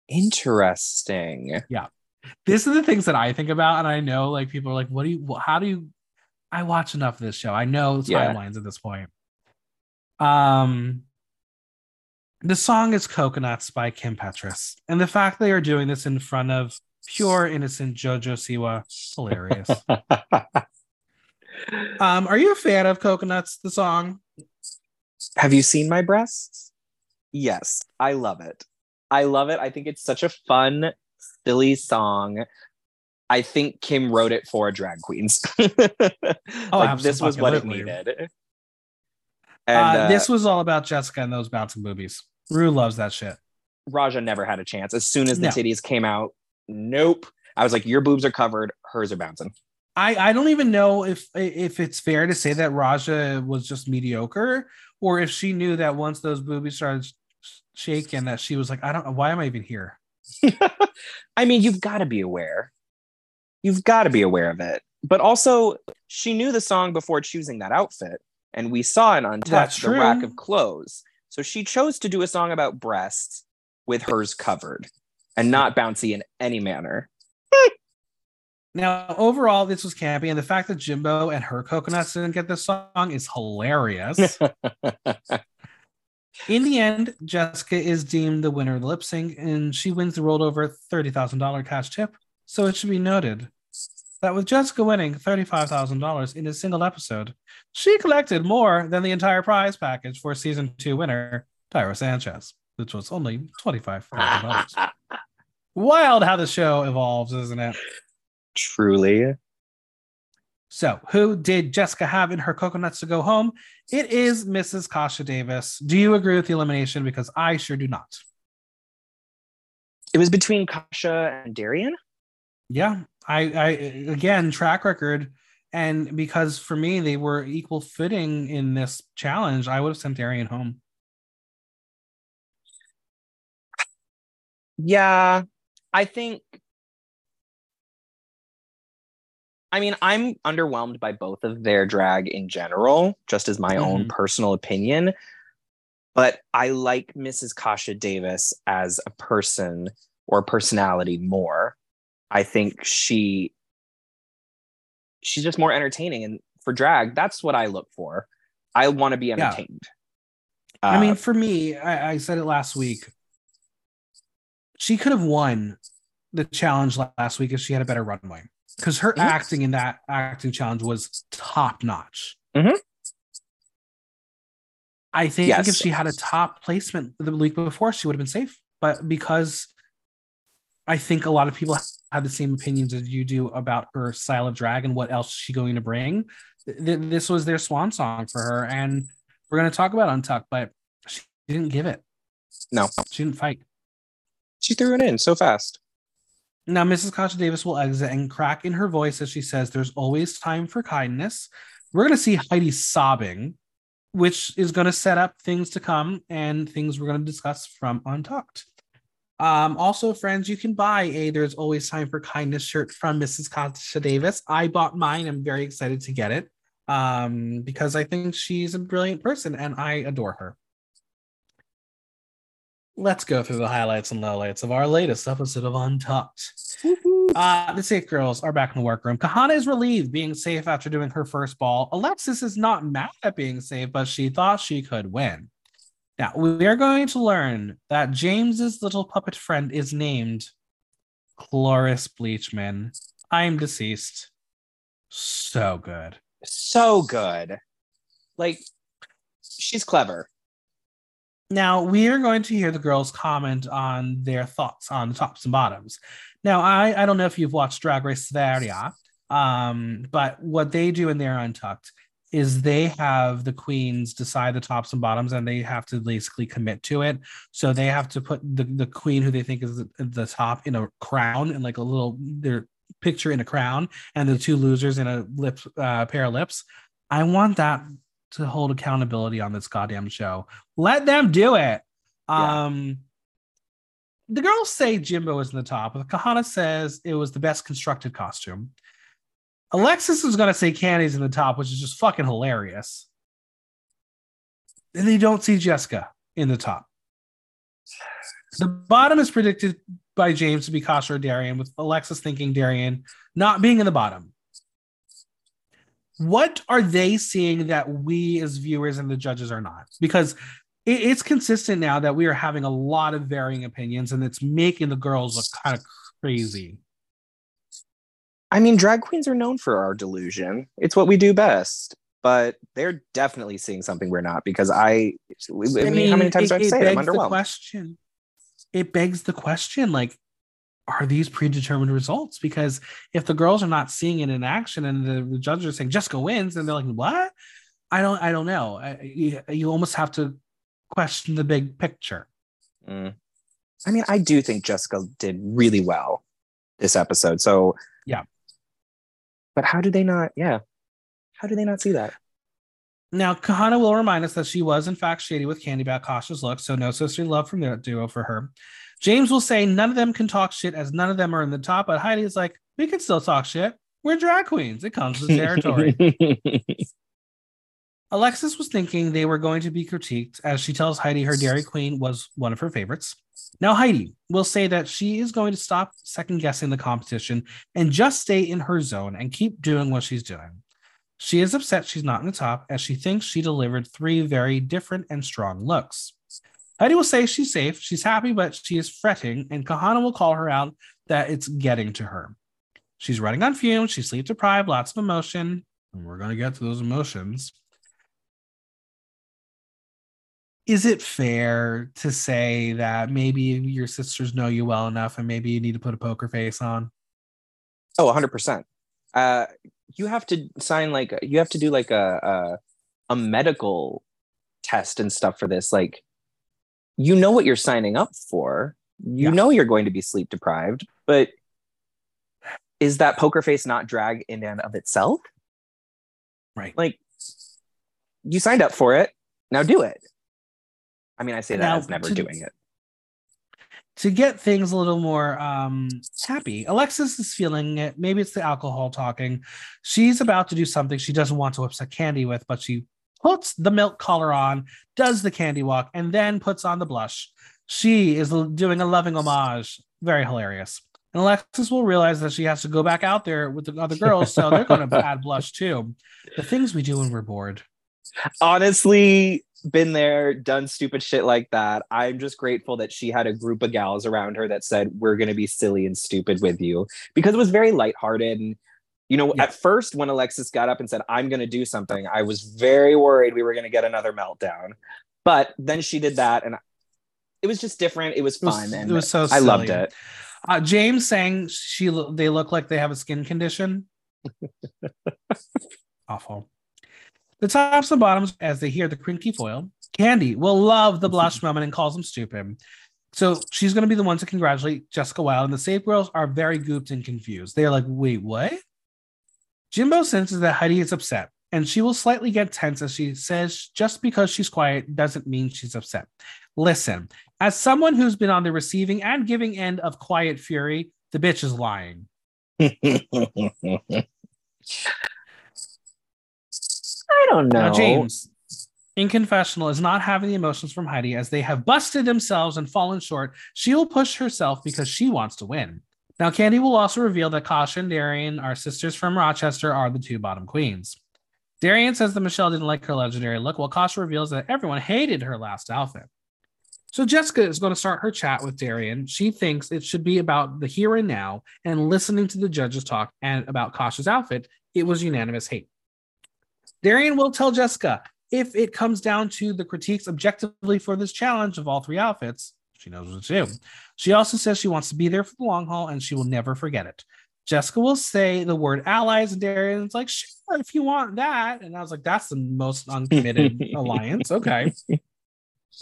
Interesting. Yeah. This is the things that I think about, and I know like people are like, "What do you? How do you?" I watch enough of this show. I know Yeah. timelines at this point. Um, the song is "Coconuts" by Kim Petras, and the fact they are doing this in front of pure innocent JoJo Siwa, hilarious. um, are you a fan of "Coconuts"? The song? Have you seen my breasts? Yes, I love it. I love it. I think it's such a fun, silly song. I think Kim wrote it for drag queens. like this was what it needed. And uh, uh, this was all about Jessica and those bouncing boobies. Rue loves that shit. Ra'Jah never had a chance. As soon as the No. titties came out, nope. I was like, your boobs are covered, hers are bouncing. I, I don't even know if if it's fair to say that Ra'Jah was just mediocre or if she knew that once those boobies started shaking that she was like I don't why am I even here? I mean, you've got to be aware. You've got to be aware of it. But also, she knew the song before choosing that outfit. And we saw an untouched the rack of clothes. So she chose to do a song about breasts with hers covered and not bouncy in any manner. Now overall this was campy and the fact that Jimbo and her coconuts didn't get this song is hilarious. In the end, Jessica is deemed the winner of the lip sync and she wins the rolled over $30,000 cash tip. So it should be noted that with Jessica winning $35,000 in a single episode, she collected more than the entire prize package for season two winner, Tyra Sanchez, which was only $25,000. Wild how the show evolves, isn't it? Truly. So, who did Jessica have in her coconuts to go home? It is Mrs. Kasha Davis. Do you agree with the elimination? Because I sure do not. It was between Kasha and Darienne. Yeah, I, I again track record, and because for me they were equal footing in this challenge, I would have sent Darienne home. Yeah, I think. I mean, I'm underwhelmed by both of their drag in general, just as my own Mhm. personal opinion. But I like Mrs. Kasha Davis as a person or personality more. I think she she's just more entertaining and for drag, that's what I look for. I want to be entertained. I Uh, mean, for me, I, I said it last week. She could have won the challenge last week if she had a better runway because her Mhm. acting in that acting challenge was top notch. Mhm. I think Yes. if she had a top placement the week before, she would have been safe. But because I think a lot of people have the same opinions as you do about her style of drag and what else is she going to bring, th- th- this was their swan song for her. And we're going to talk about Untucked, but she didn't give it. No. She didn't fight. She threw it in so fast. Now, Mrs. Kasha Davis will exit and crack in her voice as she says, There's always time for kindness. We're going to see Heidi sobbing, which is going to set up things to come and things we're going to discuss from Untucked. Um, also, friends, you can buy a There's Always Time for Kindness shirt from Mrs. Kasha Davis. I bought mine. I'm very excited to get it um, because I think she's a brilliant person and I adore her let's go through the highlights and lowlights of our latest episode of Untucked. Uh, the safe girls are back in the workroom. Kahanna is relieved being safe after doing her first ball. Alexis is not mad at being safe, but she thought she could win. Now, we are going to learn that Jaymes's little puppet friend is named Cloris Bleachman. I'm deceased. So good. So good. Like, she's clever. Now we are going to hear the girls comment on their thoughts on the tops and bottoms. Now I I don't know if you've watched Drag Race Sverige, um, but what they do in their Untucked is they have the queens decide the tops and bottoms and they have to basically commit to it. So they have to put the, the queen who they think is the, the top in a crown and like a little their picture in a crown and the two losers in a lip uh, pair of lips. I want that to hold accountability on this goddamn show. Let them do it. Yeah. Um the girls say Jimbo is in the top. Kahanna says it was the best constructed costume. Alexis is gonna say Kandy's in the top, which is just fucking hilarious. And they don't see Jessica in the top. The bottom is predicted by Jaymes to be Kasha or Darienne, with Alexis thinking Darienne not being in the bottom what are they seeing that we as viewers and the judges are not? Because it, it's consistent now that we are having a lot of varying opinions and it's making the girls look kind of crazy. I mean, drag queens are known for our delusion. It's what we do best. But they're definitely seeing something we're not because I, I, mean, how many times it, do I say it? I'm underwhelmed. question. It begs the question like, are these predetermined results? Because if the girls are not seeing it in action and the, the judges are saying Jessica wins, and they're like, "What?" I don't. I don't know. I, you, you, almost have to question the big picture. Mm. I mean, I do think Jessica did really well this episode. So yeah, but how do they not? Yeah, how do they not see that? Now, Kahanna will remind us that she was in fact shady with Kandy about Kasha's look, so no sisterly love from the duo for her. Jaymes will say none of them can talk shit as none of them are in the top, but Heidi is like, we can still talk shit. We're drag queens. It comes with territory. Alexis was thinking they were going to be critiqued as she tells Heidi her Dairy Queen was one of her favorites. Now, Heidi will say that she is going to stop second guessing the competition and just stay in her zone and keep doing what she's doing. She is upset she's not in the top as she thinks she delivered three very different and strong looks. Heidi will say she's safe, she's happy, but she is fretting, and Kahanna will call her out that it's getting to her. She's running on fumes, she's sleep deprived, lots of emotion, and we're going to get to those emotions. Is it fair to say that maybe your sisters know you well enough and maybe you need to put a poker face on? Oh, 100%. Uh, you have to sign like, you have to do like a, a, a medical test and stuff for this. Like, you know what you're signing up for. You yeah. know you're going to be sleep deprived, but is that poker face not drag in and of itself? Right. Like you signed up for it. Now do it. I mean, I say that now, as never to, doing it. To get things a little more um, happy, Alexis is feeling it. Maybe it's the alcohol talking. She's about to do something she doesn't want to upset Kandy with, but she puts the milk collar on, does the candy walk, and then puts on the blush. She is doing a loving homage. Very hilarious. And Alexis will realize that she has to go back out there with the other girls, so they're going to add blush too. The things we do when we're bored. Honestly, been there, done stupid shit like that. I'm just grateful that she had a group of gals around her that said, We're going to be silly and stupid with you because it was very lighthearted. And you know, yeah. at first when Alexis got up and said, I'm going to do something, I was very worried we were going to get another meltdown. But then she did that and it was just different. It was fun. It was, and it was so I loved it. Uh, Jaymes saying she they look like they have a skin condition. Awful. The tops and bottoms, as they hear the crinkly foil, Kandy will love the blush moment and calls him stupid. So she's going to be the one to congratulate Jessica Wild, and the Safe Girls are very gooped and confused. They're like, wait, what? Jimbo senses that Heidi is upset, and she will slightly get tense as she says, just because she's quiet doesn't mean she's upset. Listen, as someone who's been on the receiving and giving end of quiet fury, the bitch is lying. I don't know. Now, Jaymes, in confessional, is not having the emotions from Heidi as they have busted themselves and fallen short. She will push herself because she wants to win. Now, Kandy will also reveal that Kasha and Darienne, our sisters from Rochester, are the two bottom queens. Darienne says that Michelle didn't like her legendary look, while Kasha reveals that everyone hated her last outfit. So Jessica is going to start her chat with Darienne. She thinks it should be about the here and now and listening to the judges talk and about Kasha's outfit. It was unanimous hate. Darienne will tell Jessica if it comes down to the critiques objectively for this challenge of all three outfits, she knows what to do. She also says she wants to be there for the long haul and she will never forget it. Jessica will say the word allies, and Darienne's like, sure, if you want that. And I was like, that's the most uncommitted alliance. Okay.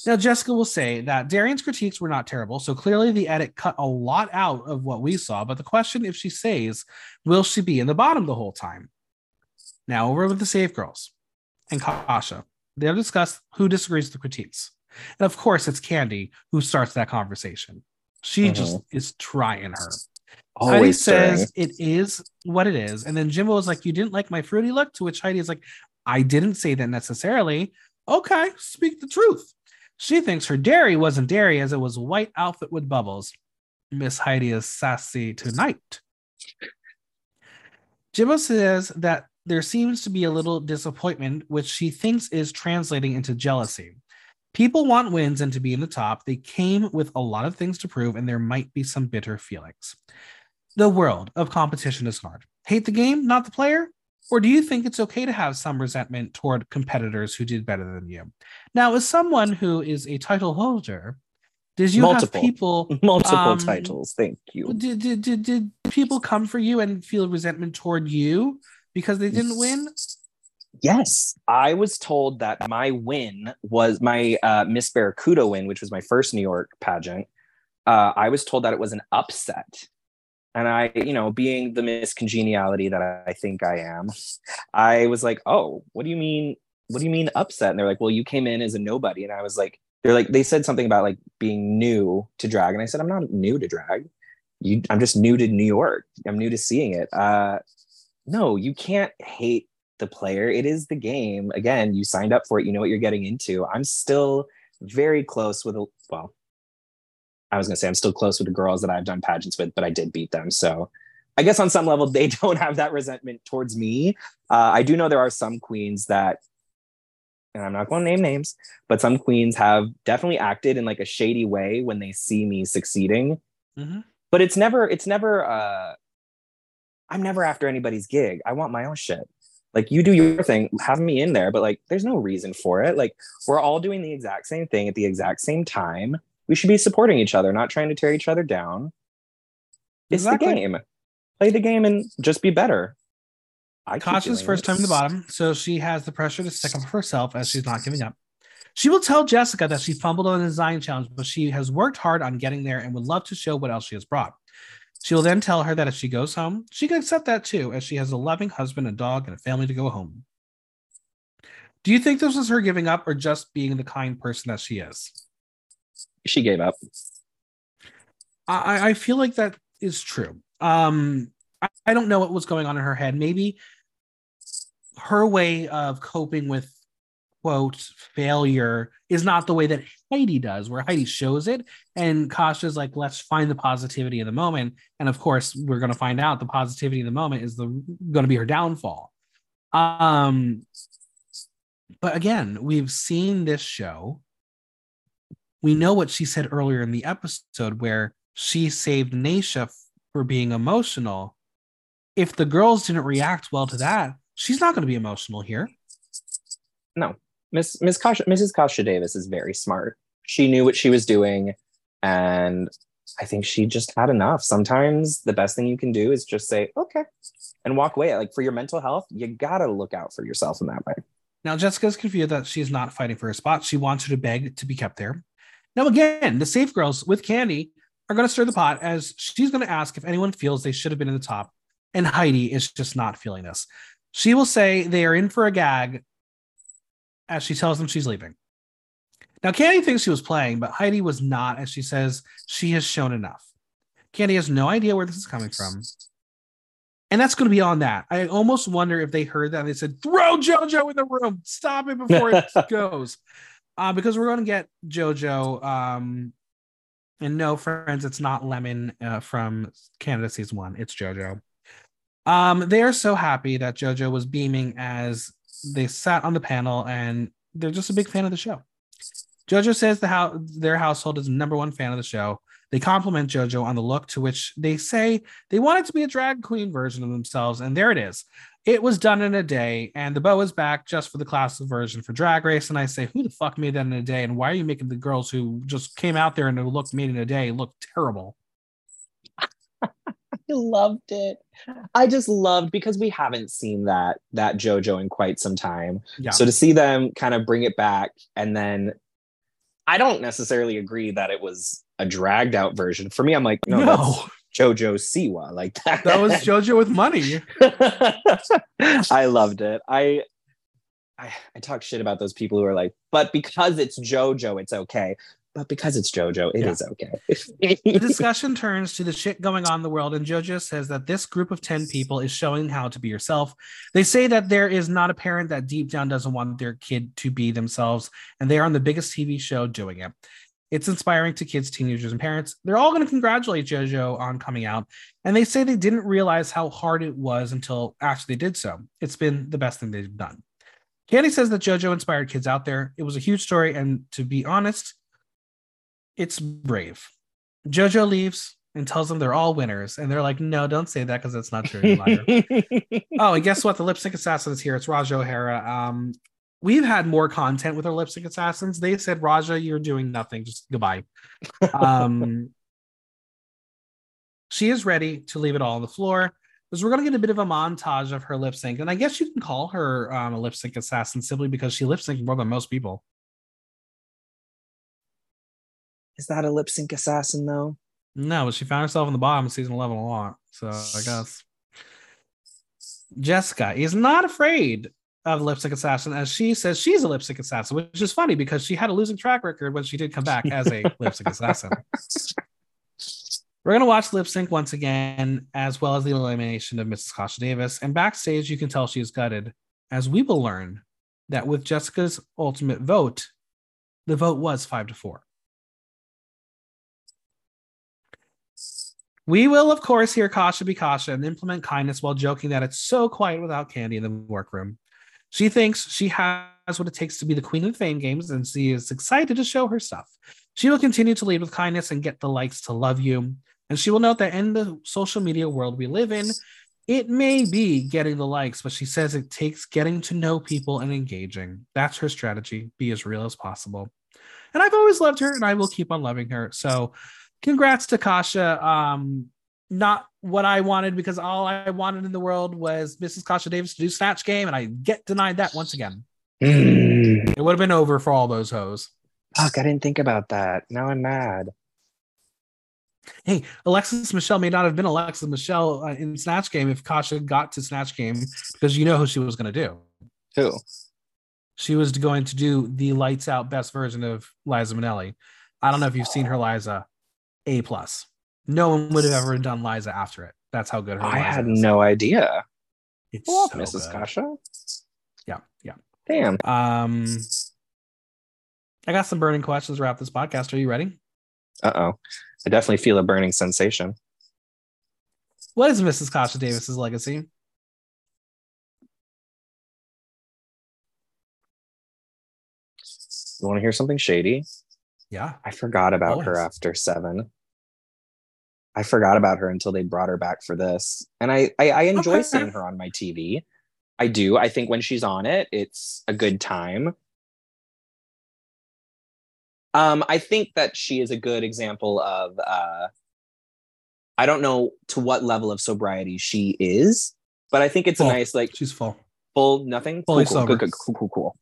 Now, Jessica will say that Darienne's critiques were not terrible, so clearly the edit cut a lot out of what we saw. But the question, if she says, will she be in the bottom the whole time? Now, over with the Save Girls and Kasha. They'll discuss who disagrees with the critiques. And of course, it's Kandy who starts that conversation. She mm-hmm. just is trying her. Always Heidi says it is what it is. And then Jimbo is like, You didn't like my fruity look? To which Heidi is like, I didn't say that necessarily. Okay, speak the truth. She thinks her dairy wasn't dairy as it was a white outfit with bubbles. Miss Heidi is sassy tonight. Jimbo says that there seems to be a little disappointment, which she thinks is translating into jealousy. People want wins and to be in the top. They came with a lot of things to prove, and there might be some bitter feelings. The world of competition is hard. Hate the game, not the player? Or do you think it's okay to have some resentment toward competitors who did better than you? Now, as someone who is a title holder, did you multiple, have people multiple um, titles? Thank you. Did, did, did, did people come for you and feel resentment toward you because they didn't win? Yes, I was told that my win was my uh, Miss Barracuda win, which was my first New York pageant. Uh, I was told that it was an upset and I, you know, being the Miss Congeniality that I think I am, I was like, oh, what do you mean? What do you mean upset? And they're like, well, you came in as a nobody. And I was like, they're like, they said something about like being new to drag. And I said, I'm not new to drag. You, I'm just new to New York. I'm new to seeing it. Uh, no, you can't hate the player. It is the game. Again, you signed up for it. You know what you're getting into. I'm still very close with a, well, I was going to say I'm still close with the girls that I've done pageants with, but I did beat them. So I guess on some level, they don't have that resentment towards me. Uh, I do know there are some queens that, and I'm not going to name names, but some queens have definitely acted in like a shady way when they see me succeeding. Mm-hmm. But it's never, it's never, uh, I'm never after anybody's gig. I want my own shit. Like you do your thing, have me in there, but like there's no reason for it. Like we're all doing the exact same thing at the exact same time we should be supporting each other, not trying to tear each other down. It's exactly. the game. Play the game and just be better. I Kasha's first time in the bottom, so she has the pressure to stick up for herself as she's not giving up. She will tell Jessica that she fumbled on the design challenge, but she has worked hard on getting there and would love to show what else she has brought. She will then tell her that if she goes home, she can accept that too, as she has a loving husband, a dog, and a family to go home. Do you think this was her giving up or just being the kind person that she is? she gave up. I, I feel like that is true. Um, I, I don't know what was going on in her head. Maybe her way of coping with quote failure is not the way that Heidi does, where Heidi shows it and Kasha's like, let's find the positivity in the moment. And of course, we're gonna find out the positivity in the moment is the gonna be her downfall. Um, but again, we've seen this show we know what she said earlier in the episode where she saved Naysha for being emotional. If the girls didn't react well to that, she's not going to be emotional here. No, Miss Miss Kasha, Mrs. Kasha Davis is very smart. She knew what she was doing, and I think she just had enough. Sometimes the best thing you can do is just say okay and walk away. Like for your mental health, you gotta look out for yourself in that way. Now Jessica's confused that she's not fighting for her spot. She wants her to beg to be kept there. Now, again, the safe girls with Kandy are going to stir the pot as she's going to ask if anyone feels they should have been in the top. And Heidi is just not feeling this. She will say they are in for a gag as she tells them she's leaving. Now, Kandy thinks she was playing, but Heidi was not, as she says she has shown enough. Kandy has no idea where this is coming from. And that's going to be on that. I almost wonder if they heard that and they said, throw JoJo in the room, stop it before it goes. Uh, because we're going to get JoJo. Um, and no, friends, it's not Lemon uh, from Canada season one, it's JoJo. Um, they are so happy that JoJo was beaming as they sat on the panel, and they're just a big fan of the show. JoJo says the how their household is number one fan of the show. They compliment JoJo on the look, to which they say they want it to be a drag queen version of themselves, and there it is. It was done in a day, and the bow is back just for the classic version for Drag Race. And I say, who the fuck made that in a day? And why are you making the girls who just came out there and looked made in a day look terrible? I loved it. I just loved because we haven't seen that that JoJo in quite some time. Yeah. So to see them kind of bring it back and then I don't necessarily agree that it was a dragged out version. For me, I'm like, no, no. JoJo Siwa. Like that. That was JoJo with money. I loved it. I, I I talk shit about those people who are like, but because it's JoJo, it's okay but because it's JoJo, it yeah. is okay. the discussion turns to the shit going on in the world, and JoJo says that this group of 10 people is showing how to be yourself. They say that there is not a parent that deep down doesn't want their kid to be themselves, and they are on the biggest TV show doing it. It's inspiring to kids, teenagers, and parents. They're all going to congratulate JoJo on coming out, and they say they didn't realize how hard it was until after they did so. It's been the best thing they've done. Kandy says that JoJo inspired kids out there. It was a huge story, and to be honest, it's brave. Jojo leaves and tells them they're all winners. And they're like, no, don't say that because that's not true. oh, and guess what? The lip sync assassin is here. It's Ra'Jah O'Hara. Um, we've had more content with our lip sync assassins. They said, Ra'Jah, you're doing nothing. Just goodbye. Um, she is ready to leave it all on the floor. Because we're going to get a bit of a montage of her lip sync. And I guess you can call her um, a lip sync assassin simply because she lip synced more than most people. Is that a lip sync assassin though? No, but she found herself in the bottom of season 11 a lot. So I guess Jessica is not afraid of lip sync assassin as she says she's a lip sync assassin, which is funny because she had a losing track record when she did come back as a lip sync assassin. We're going to watch lip sync once again, as well as the elimination of Mrs. Kasha Davis. And backstage, you can tell she is gutted, as we will learn that with Jessica's ultimate vote, the vote was five to four. We will, of course, hear Kasha be Kasha and implement kindness while joking that it's so quiet without Kandy in the workroom. She thinks she has what it takes to be the queen of the fame games, and she is excited to show her stuff. She will continue to lead with kindness and get the likes to love you. And she will note that in the social media world we live in, it may be getting the likes, but she says it takes getting to know people and engaging. That's her strategy. Be as real as possible. And I've always loved her and I will keep on loving her. So congrats to Kasha. Um, not what I wanted because all I wanted in the world was Mrs. Kasha Davis to do Snatch Game, and I get denied that once again. Mm. It would have been over for all those hoes. Fuck, I didn't think about that. Now I'm mad. Hey, Alexis Michelle may not have been Alexis Michelle uh, in Snatch Game if Kasha got to Snatch Game because you know who she was going to do. Who? She was going to do the lights out best version of Liza Minnelli. I don't know if you've seen her Liza. A plus. No one would have ever done Liza after it. That's how good her. I Liza had is. no idea. It's so Mrs. Good. Kasha. Yeah, yeah. Damn. Um, I got some burning questions to wrap this podcast. Are you ready? Uh oh, I definitely feel a burning sensation. What is Mrs. Kasha Davis's legacy? You want to hear something shady? Yeah. I forgot about Always. her after seven. I forgot about her until they brought her back for this. And I I, I enjoy okay. seeing her on my TV. I do. I think when she's on it, it's a good time. Um, I think that she is a good example of uh I don't know to what level of sobriety she is, but I think it's full. a nice like she's full. Full nothing. Fully cool, cool, sober. Good, good, cool, cool, cool.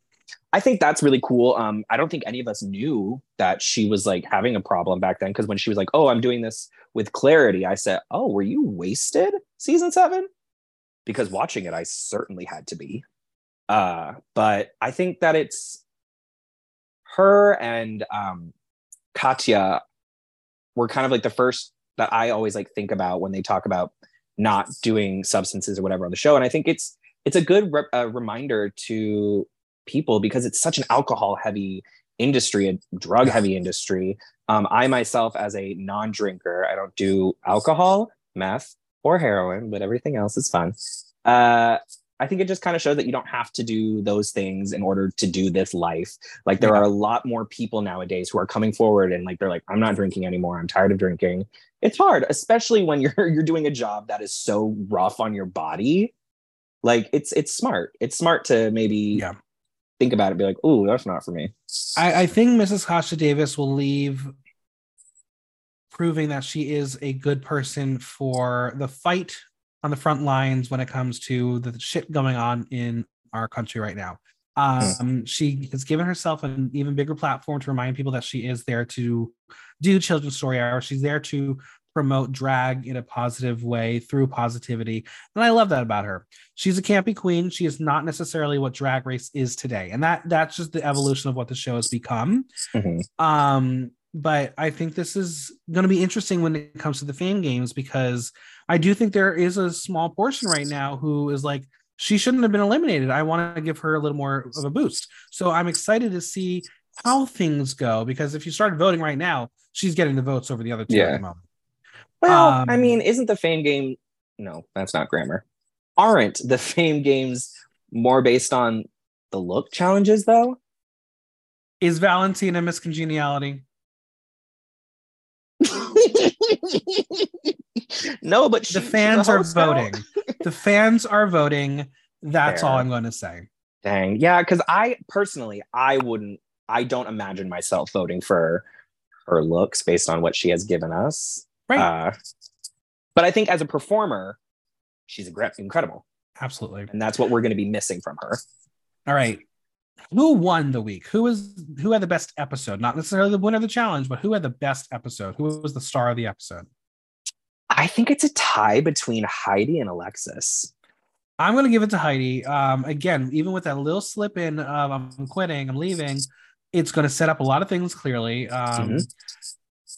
I think that's really cool. Um, I don't think any of us knew that she was like having a problem back then because when she was like, "Oh, I'm doing this with clarity," I said, "Oh, were you wasted season seven? Because watching it, I certainly had to be. Uh, but I think that it's her and um, Katya were kind of like the first that I always like think about when they talk about not doing substances or whatever on the show, and I think it's it's a good re- uh, reminder to people because it's such an alcohol heavy industry, a drug heavy industry. Um, I myself, as a non drinker, I don't do alcohol, meth, or heroin, but everything else is fun. Uh, I think it just kind of shows that you don't have to do those things in order to do this life. Like there yeah. are a lot more people nowadays who are coming forward and like they're like, I'm not drinking anymore. I'm tired of drinking. It's hard, especially when you're you're doing a job that is so rough on your body. Like it's it's smart. It's smart to maybe yeah think about it, be like, "Ooh, that's not for me." I, I think Mrs. Kasha Davis will leave proving that she is a good person for the fight on the front lines when it comes to the shit going on in our country right now. Hmm. Um, she has given herself an even bigger platform to remind people that she is there to do children's story hour. She's there to promote drag in a positive way through positivity. And I love that about her. She's a campy queen. She is not necessarily what drag race is today. And that that's just the evolution of what the show has become. Mm-hmm. Um, but I think this is going to be interesting when it comes to the fan games because I do think there is a small portion right now who is like, she shouldn't have been eliminated. I want to give her a little more of a boost. So I'm excited to see how things go because if you start voting right now, she's getting the votes over the other two yeah. at the moment. Well, um, I mean, isn't the fame game? No, that's not grammar. Aren't the fame games more based on the look challenges though? Is Valentina Miss Congeniality? no, but she, the fans are voting. the fans are voting. That's Fair. all I'm going to say. Dang, yeah, because I personally, I wouldn't. I don't imagine myself voting for her looks based on what she has given us. Right. Uh, but I think as a performer, she's incredible. Absolutely. And that's what we're going to be missing from her. All right. Who won the week? Who was who had the best episode? Not necessarily the winner of the challenge, but who had the best episode? Who was the star of the episode? I think it's a tie between Heidi and Alexis. I'm going to give it to Heidi. Um, again, even with that little slip in of I'm quitting, I'm leaving, it's going to set up a lot of things clearly. Um, mm-hmm.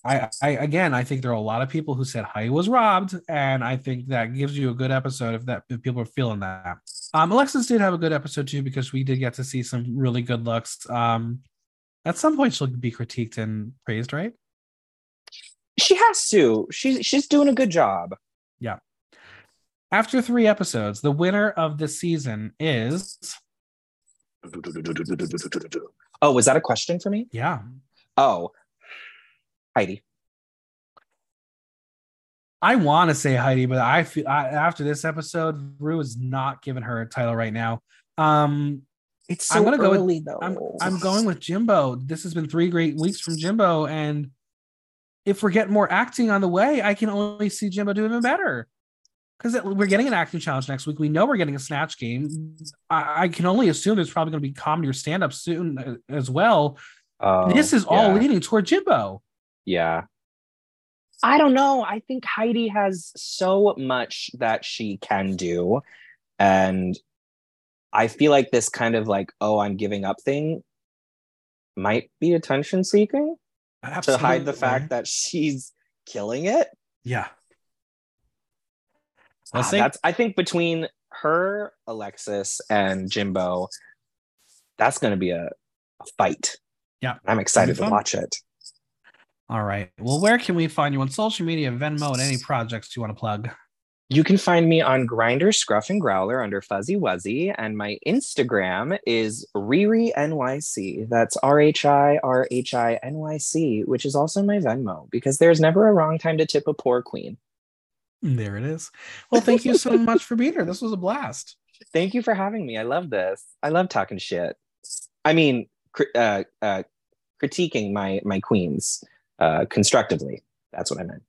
I, I again, I think there are a lot of people who said Heidi was robbed, and I think that gives you a good episode if that if people are feeling that. Um, Alexis did have a good episode too because we did get to see some really good looks. Um, at some point, she'll be critiqued and praised, right? She has to. She's she's doing a good job. Yeah. After three episodes, the winner of the season is. Oh, was that a question for me? Yeah. Oh, Heidi. I want to say Heidi, but I feel I, after this episode, Rue is not giving her a title right now. Um, it's so I'm gonna early, go with, though. I'm, I'm going with Jimbo. This has been three great weeks from Jimbo, and if we're getting more acting on the way, I can only see Jimbo do even better. Because we're getting an acting challenge next week. We know we're getting a snatch game. I, I can only assume there's probably going to be comedy or stand up soon uh, as well. Uh, this is all leading toward Jimbo. Yeah. I don't know. I think Heidi has so much that she can do. And I feel like this kind of like, oh, I'm giving up thing might be attention seeking to hide the fact that she's killing it. Yeah. Ah, that's I think between her, Alexis, and Jimbo, that's going to be a, a, fight. Yeah. I'm excited to watch it. All right. Well, where can we find you on social media, Venmo, and any projects you want to plug? You can find me on Grindr, Scruff, and Growlr under Fuzzy Wuzzy, and my Instagram is RhiRhi NYC. That's R H I R H I N Y C, which is also my Venmo because there's never a wrong time to tip a poor queen. There it is. Well, thank you so much for being here. This was a blast. Thank you for having me. I love this. I love talking shit. I mean, uh, uh, critiquing my my queens uh, constructively. That's what I meant.